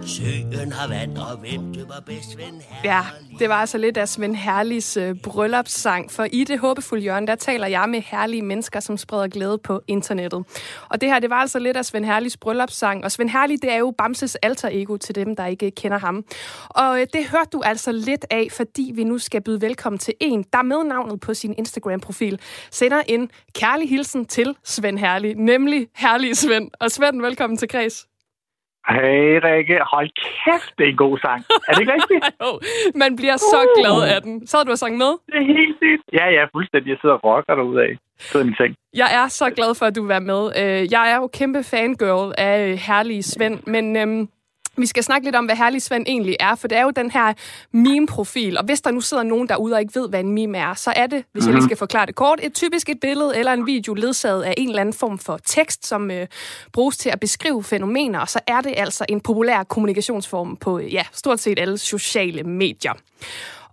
Søen har vand, og hvem var bedst, Svend Ja, det var altså lidt af Svend Herligs øh, bryllupssang, for i det håbefulde hjørne, der taler jeg med herlige mennesker, som spreder glæde på internettet. Og det her, det var altså lidt af Svend Herligs bryllupssang, og Svend Herlig, det er jo Bamses alter ego til dem, der ikke kender ham. Og øh, det hørte du altså lidt af, fordi vi nu skal byde velkommen til en, der med navnet på sin Instagram-profil sender en kærlig hilsen til Svend Herlig, nemlig Herlig Svend. Og Svend, velkommen til Kreds. Hey Rikke, hold kæft, det er en god sang. Er det ikke rigtigt? jo, man bliver så glad af den. Så har du sang med? Det er helt sygt. Ja, ja, fuldstændig. Jeg sidder og rocker derude af. Sidder min seng. Jeg er så glad for, at du vil være med. Øh, Jeg er jo kæmpe fangirl af øh, Herlige Svend, men øhm, vi skal snakke lidt om, hvad Herlig Svend egentlig er, for det er jo den her meme-profil. Og hvis der nu sidder nogen derude og ikke ved, hvad en meme er, så er det, hvis jeg lige Mhm. skal forklare det kort, et typisk et billede eller en video ledsaget af en eller anden form for tekst, som øh, bruges til at beskrive fænomener, og så er det altså en populær kommunikationsform på øh, ja, stort set alle sociale medier.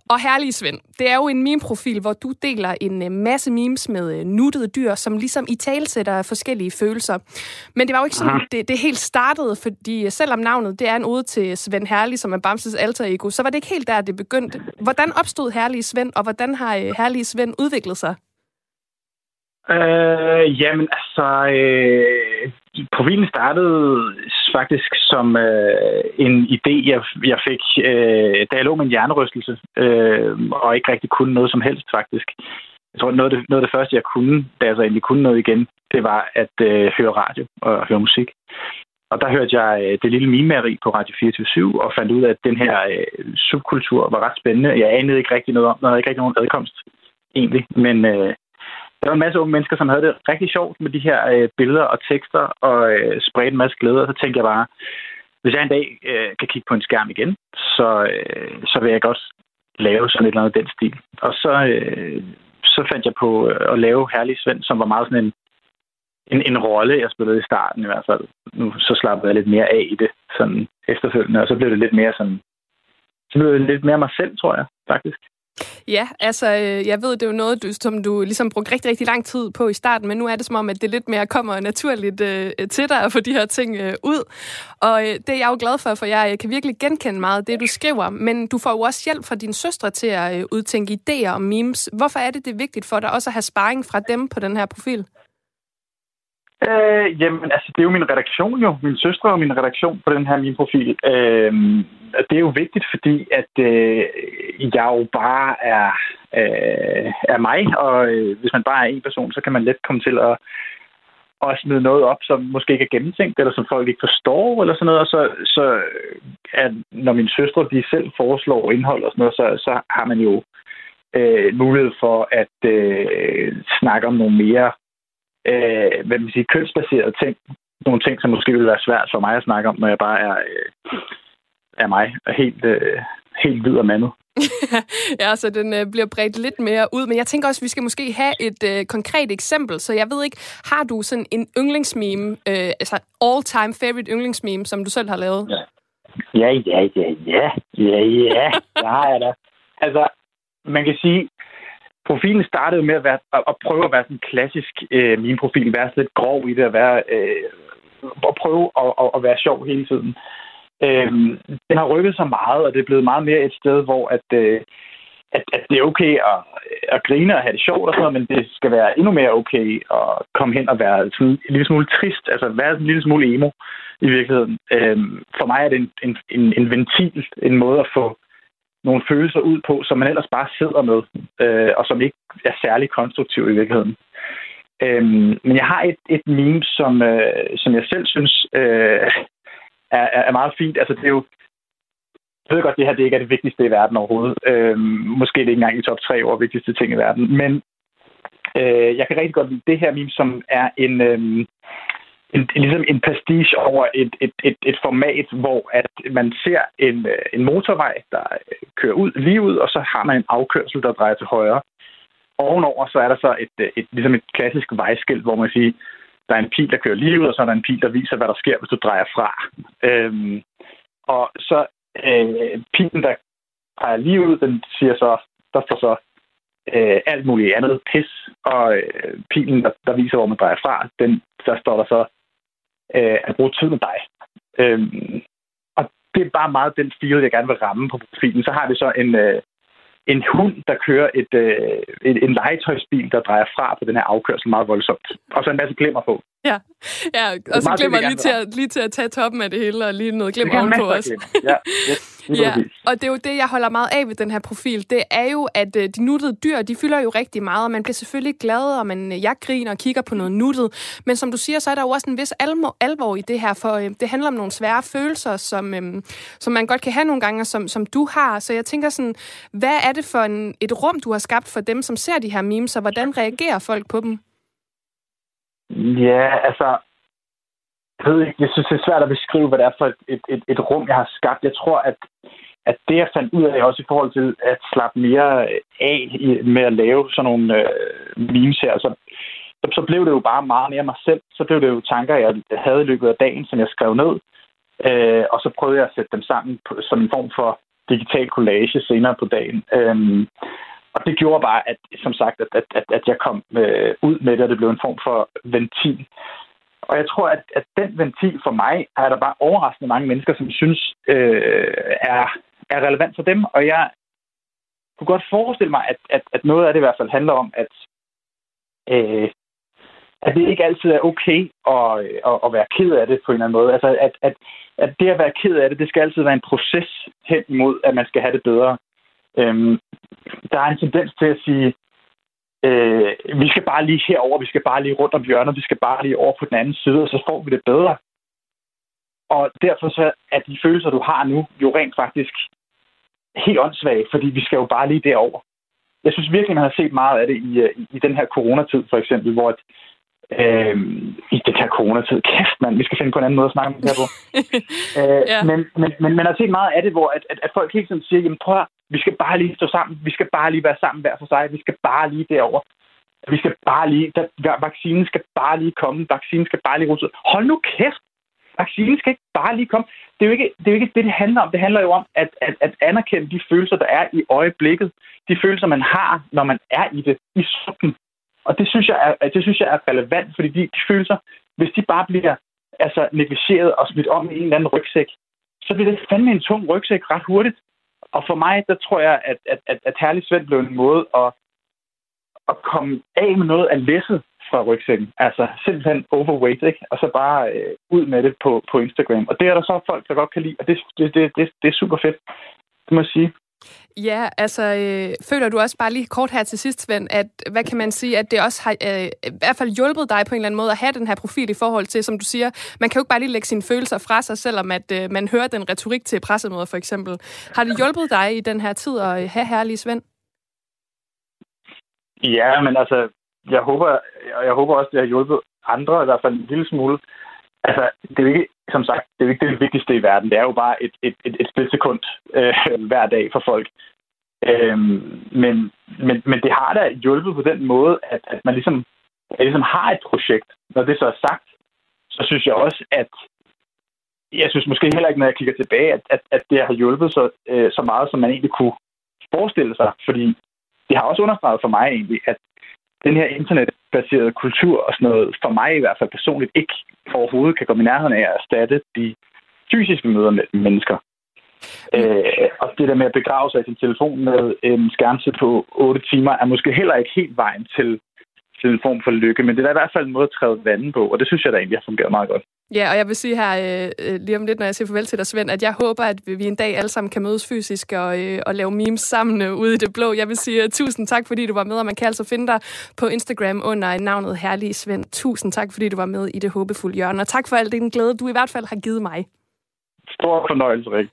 Og herlige Svend, det er jo en meme-profil, hvor du deler en øh, masse memes med øh, nuttede dyr, som ligesom i talsætter forskellige følelser. Men det var jo ikke sådan, det, det helt startede, fordi øh, selvom navnet det er en ode til Svend Herlig, som er Bamses alter ego, så var det ikke helt der, det begyndte. Hvordan opstod Herlige Svend, og hvordan har Herlige Svend udviklet sig? Øh, jamen, altså, øh, profilen startede faktisk som øh, en idé, jeg, jeg fik, øh, da jeg lå med en hjernerystelse, øh, og ikke rigtig kunne noget som helst, faktisk. Jeg tror, noget af det, noget af det første, jeg kunne, da jeg så endelig kunne noget igen, det var at øh, høre radio og høre musik. Og der hørte jeg øh, det lille mimeri på Radio 24 og fandt ud af, at den her øh, subkultur var ret spændende. Jeg anede ikke rigtig noget om, der havde ikke rigtig nogen adkomst, egentlig. Men øh, der var en masse unge mennesker, som havde det rigtig sjovt med de her øh, billeder og tekster og øh, spredte en masse glæde. Og så tænkte jeg bare, hvis jeg en dag øh, kan kigge på en skærm igen, så, øh, så vil jeg godt lave sådan et eller andet den stil. Og så, øh, så fandt jeg på øh, at lave Herlig Svend, som var meget sådan en, en, en rolle, jeg spillede i starten i hvert fald. Nu så slappede jeg lidt mere af i det sådan efterfølgende, og så blev det lidt mere sådan, så blev det lidt mere mig selv, tror jeg, faktisk. Ja, altså, øh, jeg ved, det er jo noget, du, som du ligesom brugte rigtig, rigtig lang tid på i starten, men nu er det som om, at det lidt mere kommer naturligt øh, til dig at få de her ting øh, ud. Og øh, det er jeg jo glad for, for jeg øh, kan virkelig genkende meget af det, du skriver, men du får jo også hjælp fra dine søstre til at øh, udtænke idéer og memes. Hvorfor er det, det er vigtigt for dig også at have sparring fra dem på den her profil? Øh, jamen, altså, det er jo min redaktion jo. Min søstre og min redaktion på den her min profil. Øh, det er jo vigtigt, fordi at øh, jeg jo bare er, øh, er mig, og øh, hvis man bare er en person, så kan man let komme til at at smide noget op, som måske ikke er gennemtænkt, eller som folk ikke forstår, eller sådan noget. Og så, så at når mine søstre de selv foreslår indhold og sådan noget, så, så har man jo øh, mulighed for at øh, snakke om nogle mere øh, hvad man siger, kønsbaserede ting. Nogle ting, som måske ville være svært for mig at snakke om, når jeg bare er, øh, er mig, og helt, øh, helt hvid og mandet. ja, så den øh, bliver bredt lidt mere ud. Men jeg tænker også, at vi skal måske have et øh, konkret eksempel. Så jeg ved ikke, har du sådan en yndlingsmeme, øh, altså all-time favorite yndlingsmeme, som du selv har lavet? Ja. Ja, ja, ja, ja, ja, ja, det har jeg da. Altså, man kan sige, profilen startede med at, være, at, at prøve at være sådan en klassisk øh, min profil, være sådan lidt grov i det, at være øh, at prøve at, at, at være sjov hele tiden øh, den har rykket sig meget, og det er blevet meget mere et sted, hvor at, øh, at, at det er okay at, at grine og have det sjovt og sådan noget, men det skal være endnu mere okay at komme hen og være sådan en lille smule trist, altså være en lille smule emo i virkeligheden. Øh, for mig er det en, en, en, en ventil, en måde at få nogle følelser ud på, som man ellers bare sidder med, øh, og som ikke er særlig konstruktiv i virkeligheden. Øhm, men jeg har et, et meme, som, øh, som jeg selv synes øh, er, er er meget fint. Altså, det er jo jeg ved godt, det her det ikke er det vigtigste i verden overhovedet. Øhm, måske det ikke engang i top 3 over vigtigste ting i verden. Men øh, jeg kan rigtig godt lide det her meme, som er en, Øh, en, ligesom en pastiche over et, et, et, et format, hvor at man ser en, øh, en motorvej, der øh, kører ud lige ud, og så har man en afkørsel, der drejer til højre. Ovenover så er der så et, øh, et, ligesom et klassisk vejskilt, hvor man siger, der er en pil, der kører lige ud, og så er der en pil, der viser, hvad der sker, hvis du drejer fra. Øhm, og så øh, pilen, der peger lige ud, den siger så, der står så øh, alt muligt andet pis, og øh, pilen, der, der viser, hvor man drejer fra, den, der står der så øh, at bruge tid med dig. Øhm, og det er bare meget den stil, jeg gerne vil ramme på profilen. Så har vi så en, øh, en hund, der kører et, øh, et, en legetøjsbil, der drejer fra på den her afkørsel meget voldsomt. Og så en masse glimmer på. Ja, ja og så glemmer lige til, at, lige til at tage toppen af det hele, og lige noget glemmer ovenpå af os. Ja, yes, Ja, og det er jo det, jeg holder meget af ved den her profil. Det er jo, at øh, de nuttede dyr, de fylder jo rigtig meget, og man bliver selvfølgelig glad, og man, øh, jeg griner og kigger på noget nuttet. Men som du siger, så er der jo også en vis alvor, alvor i det her, for øh, det handler om nogle svære følelser, som, øh, som man godt kan have nogle gange, som, som du har. Så jeg tænker sådan, hvad er det for en, et rum, du har skabt for dem, som ser de her memes, og hvordan reagerer folk på dem? Ja, altså... Jeg ved ikke, jeg synes, det er svært at beskrive, hvad det er for et, et, et, et rum, jeg har skabt. Jeg tror, at, at det, jeg fandt ud af også i forhold til at slappe mere af i, med at lave sådan nogle øh, memes her, så, så, så blev det jo bare meget mere mig selv. Så blev det jo tanker, jeg havde i løbet af dagen, som jeg skrev ned. Øh, og så prøvede jeg at sætte dem sammen på, som en form for digital collage senere på dagen. Øhm, og det gjorde bare, at, som sagt, at, at, at, at jeg kom øh, ud med det, og det blev en form for ventil. Og jeg tror, at, at den ventil for mig, er der bare overraskende mange mennesker, som synes øh, er, er relevant for dem. Og jeg kunne godt forestille mig, at, at, at noget af det i hvert fald handler om, at, øh, at det ikke altid er okay at, at, at være ked af det på en eller anden måde. Altså, at, at, at det at være ked af det, det skal altid være en proces hen imod, at man skal have det bedre. Øhm, der er en tendens til at sige, øh, vi skal bare lige herover, vi skal bare lige rundt om hjørnet, vi skal bare lige over på den anden side, og så får vi det bedre. Og derfor så er de følelser, du har nu, jo rent faktisk helt åndssvage, fordi vi skal jo bare lige derover. Jeg synes virkelig, man har set meget af det i, i, i den her coronatid, for eksempel, hvor at, øh, i den her coronatid, kæft mand, vi skal finde på en anden måde at snakke om det her på. øh, Ja. men, men, men man har set meget af det, hvor at, at, at folk hele tiden siger, jamen prøv at, vi skal bare lige stå sammen, vi skal bare lige være sammen hver for sig, vi skal bare lige derover. Vi skal bare lige, der, vaccinen skal bare lige komme, vaccinen skal bare lige ud. Hold nu kæft! Vaccinen skal ikke bare lige komme. Det er jo ikke det, er jo ikke det, det handler om. Det handler jo om at, at, at anerkende de følelser, der er i øjeblikket. De følelser, man har, når man er i det, i suppen. Og det synes jeg er, det synes jeg er relevant, fordi de, de følelser, hvis de bare bliver altså, negligeret og smidt om i en eller anden rygsæk, så bliver det fandme en tung rygsæk ret hurtigt. Og for mig, der tror jeg, at, at, at, at Herlig Svend blev en måde at, at komme af med noget af læsset fra rygsækken. Altså simpelthen overweight, ikke? Og så bare øh, ud med det på, på Instagram. Og det er der så folk, der godt kan lide, og det, det, det, det, det er super fedt. Det må jeg sige. Ja, altså, øh, føler du også bare lige kort her til sidst, Svend, at, hvad kan man sige, at det også har øh, i hvert fald hjulpet dig på en eller anden måde at have den her profil i forhold til, som du siger, man kan jo ikke bare lige lægge sine følelser fra sig, selvom at øh, man hører den retorik til pressemøder for eksempel. Har det hjulpet dig i den her tid at øh, have herlige Svend? Ja, men altså, jeg håber, jeg, jeg håber også, det har hjulpet andre, i hvert fald en lille smule. Altså, det er jo ikke, som sagt, det er jo ikke det vigtigste i verden. Det er jo bare et, et, et, et splitsekund øh, hver dag for folk. Øhm, men, men, men det har da hjulpet på den måde, at, at man ligesom, at ligesom har et projekt. Når det så er sagt, så synes jeg også, at jeg synes måske heller ikke, når jeg kigger tilbage, at, at, at det har hjulpet så, øh, så meget, som man egentlig kunne forestille sig. Fordi det har også understreget for mig egentlig, at den her internetbaserede kultur og sådan noget, for mig i hvert fald personligt, ikke overhovedet kan komme i nærheden af at erstatte de fysiske møder med mennesker. Øh, og det der med at begrave sig i sin telefon med en skærmtid på 8 timer, er måske heller ikke helt vejen til, til en form for lykke, men det er i hvert fald en måde at træde vandet på, og det synes jeg da egentlig har fungeret meget godt. Ja, og jeg vil sige her øh, øh, lige om lidt, når jeg siger farvel til dig, Svend, at jeg håber, at vi en dag alle sammen kan mødes fysisk og, øh, og lave memes sammen øh, ude i det blå. Jeg vil sige uh, tusind tak, fordi du var med, og man kan altså finde dig på Instagram under navnet Herlige Svend. Tusind tak, fordi du var med i det håbefulde hjørne, og tak for al den glæde, du i hvert fald har givet mig. Stor fornøjelse, Rik.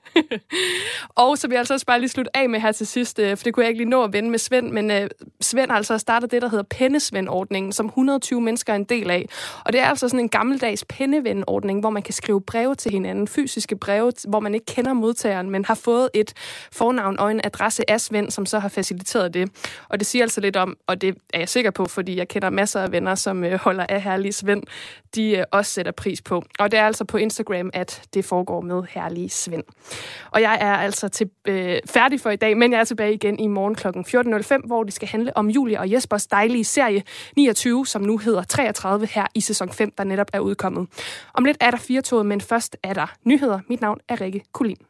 Og så vil jeg altså også bare lige slutte af med her til sidst, øh, for det kunne jeg ikke lige nå at vende med Svend, men uh, Svend har altså startet det, der hedder Pennesvend-ordningen, som 120 mennesker er en del af. Og det er altså sådan en gammeldags pendeven-ordning, hvor man kan skrive breve til hinanden, fysiske breve, hvor man ikke kender modtageren, men har fået et fornavn og en adresse af Svend, som så har faciliteret det. Og det siger altså lidt om, og det er jeg sikker på, fordi jeg kender masser af venner, som uh, holder af herlige Svend, de uh, også sætter pris på. Og det er altså på Instagram, at det foregår med herlige Svend. Og jeg er altså til, øh, færdig for i dag, men jeg er tilbage igen i morgen kl. 14.05, hvor det skal handle om Julia og Jespers dejlige serie 29, som nu hedder 33 her i sæson 5, der netop er udkommet. Om lidt er der fire men først er der nyheder. Mit navn er Rikke Kulin.